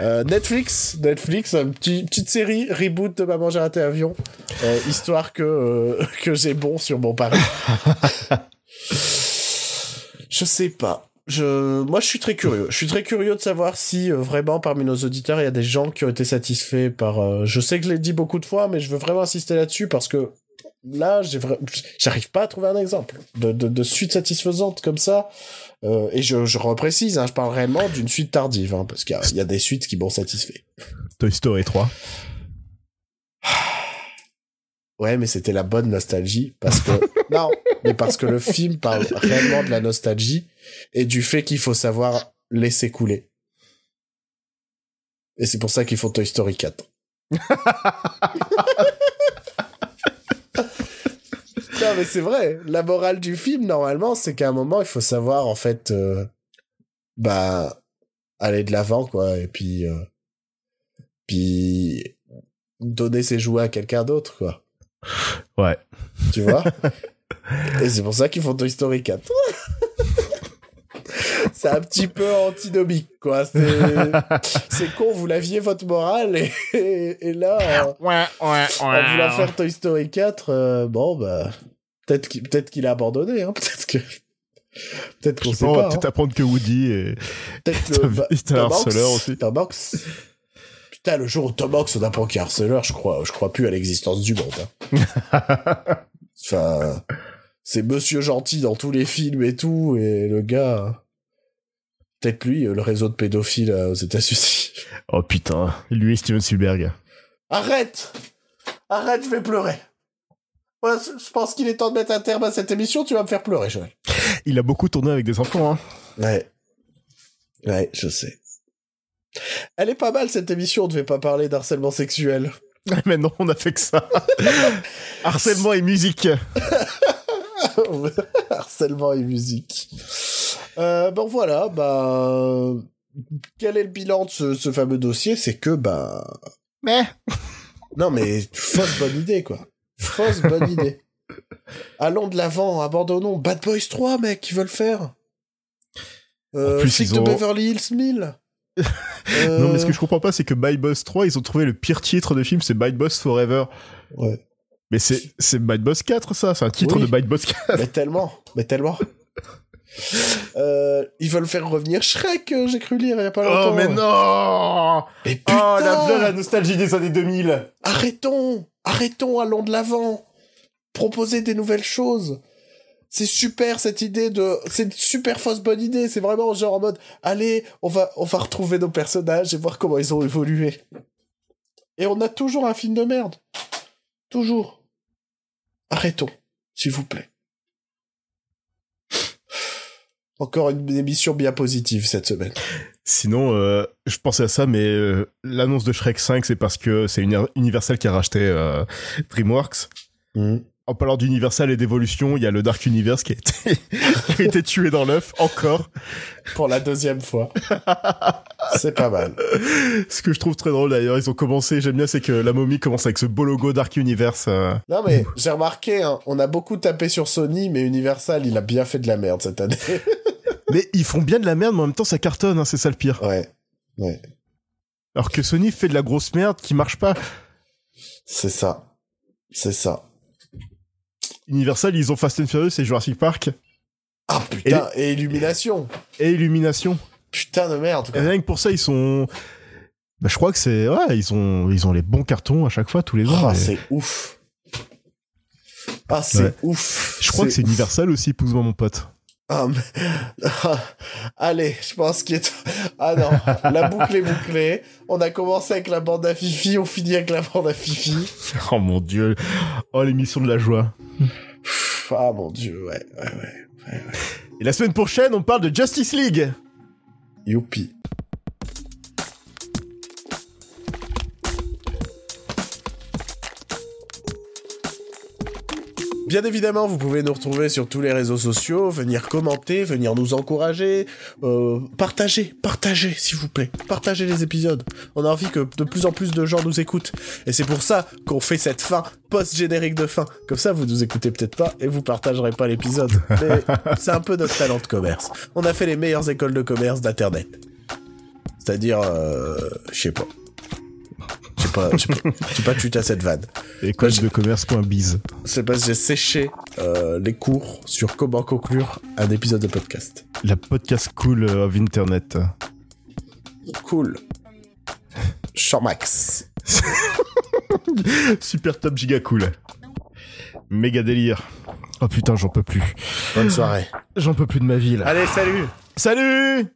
Euh, Netflix, Netflix, une petit, petite série reboot de Maman, j'ai raté l'avion. Euh, histoire que, euh, que j'ai bon sur mon pari. je sais pas. Je, moi, je suis très curieux. Je suis très curieux de savoir si euh, vraiment parmi nos auditeurs, il y a des gens qui ont été satisfaits par. euh, je sais que je l'ai dit beaucoup de fois, mais je veux vraiment insister là-dessus parce que là, j'arrive pas à trouver un exemple de, suite satisfaisante comme ça. Euh, et je, je reprécise, hein, je parle réellement d'une suite tardive, hein, parce qu'il y y, a des suites qui m'ont satisfait. Toy Story 3. Ouais, mais c'était la bonne nostalgie parce que non, mais parce que le film parle réellement de la nostalgie et du fait qu'il faut savoir laisser couler. Et c'est pour ça qu'ils font Toy Story 4. non, mais c'est vrai. La morale du film, normalement, c'est qu'à un moment, il faut savoir, en fait, euh, bah, aller de l'avant, quoi. Et puis, euh, puis, donner ses jouets à quelqu'un d'autre, quoi. Ouais. Tu vois Et c'est pour ça qu'ils font Toy Story 4. c'est un petit peu antinomique, quoi. C'est, c'est con, vous l'aviez votre morale, et, et, et là, euh, Ouais, ouais, en voulant faire Toy Story 4, euh, bon, bah, peut-être qu'il, peut-être qu'il a abandonné, hein. Peut-être que, peut-être qu'on Je sait pense, on va pas. peut-être hein. apprendre que Woody est... Peut-être bah, Tom Hanks- harceleur aussi. Tom Hanks. Putain, le jour où Tom apprend qu'il est harceleur, je crois, je crois plus à l'existence du monde. hein. Enfin, c'est Monsieur Gentil dans tous les films et tout, et le gars, peut-être lui, le réseau de pédophiles euh, aux États-Unis. oh putain, lui et Steven Spielberg. Arrête Arrête, je vais pleurer. Voilà, je pense qu'il est temps de mettre un terme à cette émission, tu vas me faire pleurer, Joël. Il a beaucoup tourné avec des enfants, hein. Ouais. Ouais, je sais. Elle est pas mal cette émission, on devait pas parler d'harcèlement sexuel. Mais non, on a fait que ça. Harcèlement et musique. Harcèlement et musique. Euh, bon voilà, bah quel est le bilan de ce, ce fameux dossier? C'est que bah Mais... non mais fausse bonne idée quoi. Fausse bonne idée. Allons de l'avant, abandonnons Bad Boys 3 mec, ils veulent faire. Euh, En plus, Flic ils de ont- Beverly Hills 1000. Euh, Non, mais ce que je comprends pas, c'est que Bad Boss 3, ils ont trouvé le pire titre de film, c'est Bad Boss Forever. Ouais. Mais c'est, c'est Bad Boss 4, ça. C'est un titre Oui. de Bad Boss 4. Mais tellement, mais tellement. Euh, ils veulent faire revenir Shrek, euh, j'ai cru lire il y a pas longtemps. Oh, mais non! Mais putain Oh, la, la nostalgie des années 2000. Arrêtons Arrêtons, allons de l'avant Proposez des nouvelles choses c'est super cette idée de c'est une super fausse bonne idée. C'est vraiment genre en mode allez on va on va retrouver nos personnages et voir comment ils ont évolué. Et on a toujours un film de merde. Toujours. Arrêtons s'il vous plaît. Encore une émission bien positive cette semaine. Sinon, euh, je pensais à ça, mais euh, l'annonce de Shrek 5, c'est parce que c'est Universal qui a racheté euh, DreamWorks. En parlant d'Universal et d'évolution, il y a le Dark Universe qui a été, qui a été tué dans l'œuf, encore. pour la deuxième fois c'est pas mal Ce que je trouve très drôle d'ailleurs, ils ont commencé, j'aime bien, c'est que la momie commence avec ce beau logo Dark Universe. euh. Non mais j'ai remarqué, hein, on a beaucoup tapé sur Sony, mais Universal, il a bien fait de la merde cette année. Mais ils font bien de la merde, mais en même temps ça cartonne, hein, c'est ça le pire. ouais, ouais, Alors que Sony fait de la grosse merde qui marche pas. c'est ça, c'est ça. Universal, ils ont Fast and Furious et Jurassic Park Ah putain, et, Illumination, et Illumination. putain de merde. Et Quoi. rien que pour ça, ils sont. Bah, je crois que c'est. Ouais, ils ont, ils ont les bons cartons à chaque fois, tous les ans. Ah et- c'est ouf. Ah c'est Ouais. ouf. Je crois que c'est Universal aussi, épouse-moi mon pote. Mais- Allez, je pense qu'il est... Ah non, la boucle est bouclée. On a commencé avec la bande à Fifi, on finit avec la bande à Fifi. Oh mon dieu. Oh, l'émission de la joie. Ah mon dieu, ouais, ouais, ouais. Et la semaine prochaine, on parle de Justice League. Youpi. Bien évidemment, vous pouvez nous retrouver sur tous les réseaux sociaux, venir commenter, venir nous encourager, euh, partager, partager, s'il vous plaît, partagez les épisodes. On a envie que de plus en plus de gens nous écoutent, et c'est pour ça qu'on fait cette fin post-générique de fin. Comme ça, vous nous écoutez peut-être pas et vous partagerez pas l'épisode. Mais c'est un peu notre talent de commerce. On a fait les meilleures écoles de commerce d'internet. C'est-à-dire, euh, je sais pas. Je sais pas, je sais pas, tuer à cette vanne. École de commerce.biz. C'est parce que j'ai séché euh, les cours sur comment conclure un épisode de podcast. La podcast cool of Internet. Cool. Champ-max. Super top giga cool. Méga délire. Oh putain, j'en peux plus. Bonne soirée. J'en peux plus de ma vie là. Allez, salut Salut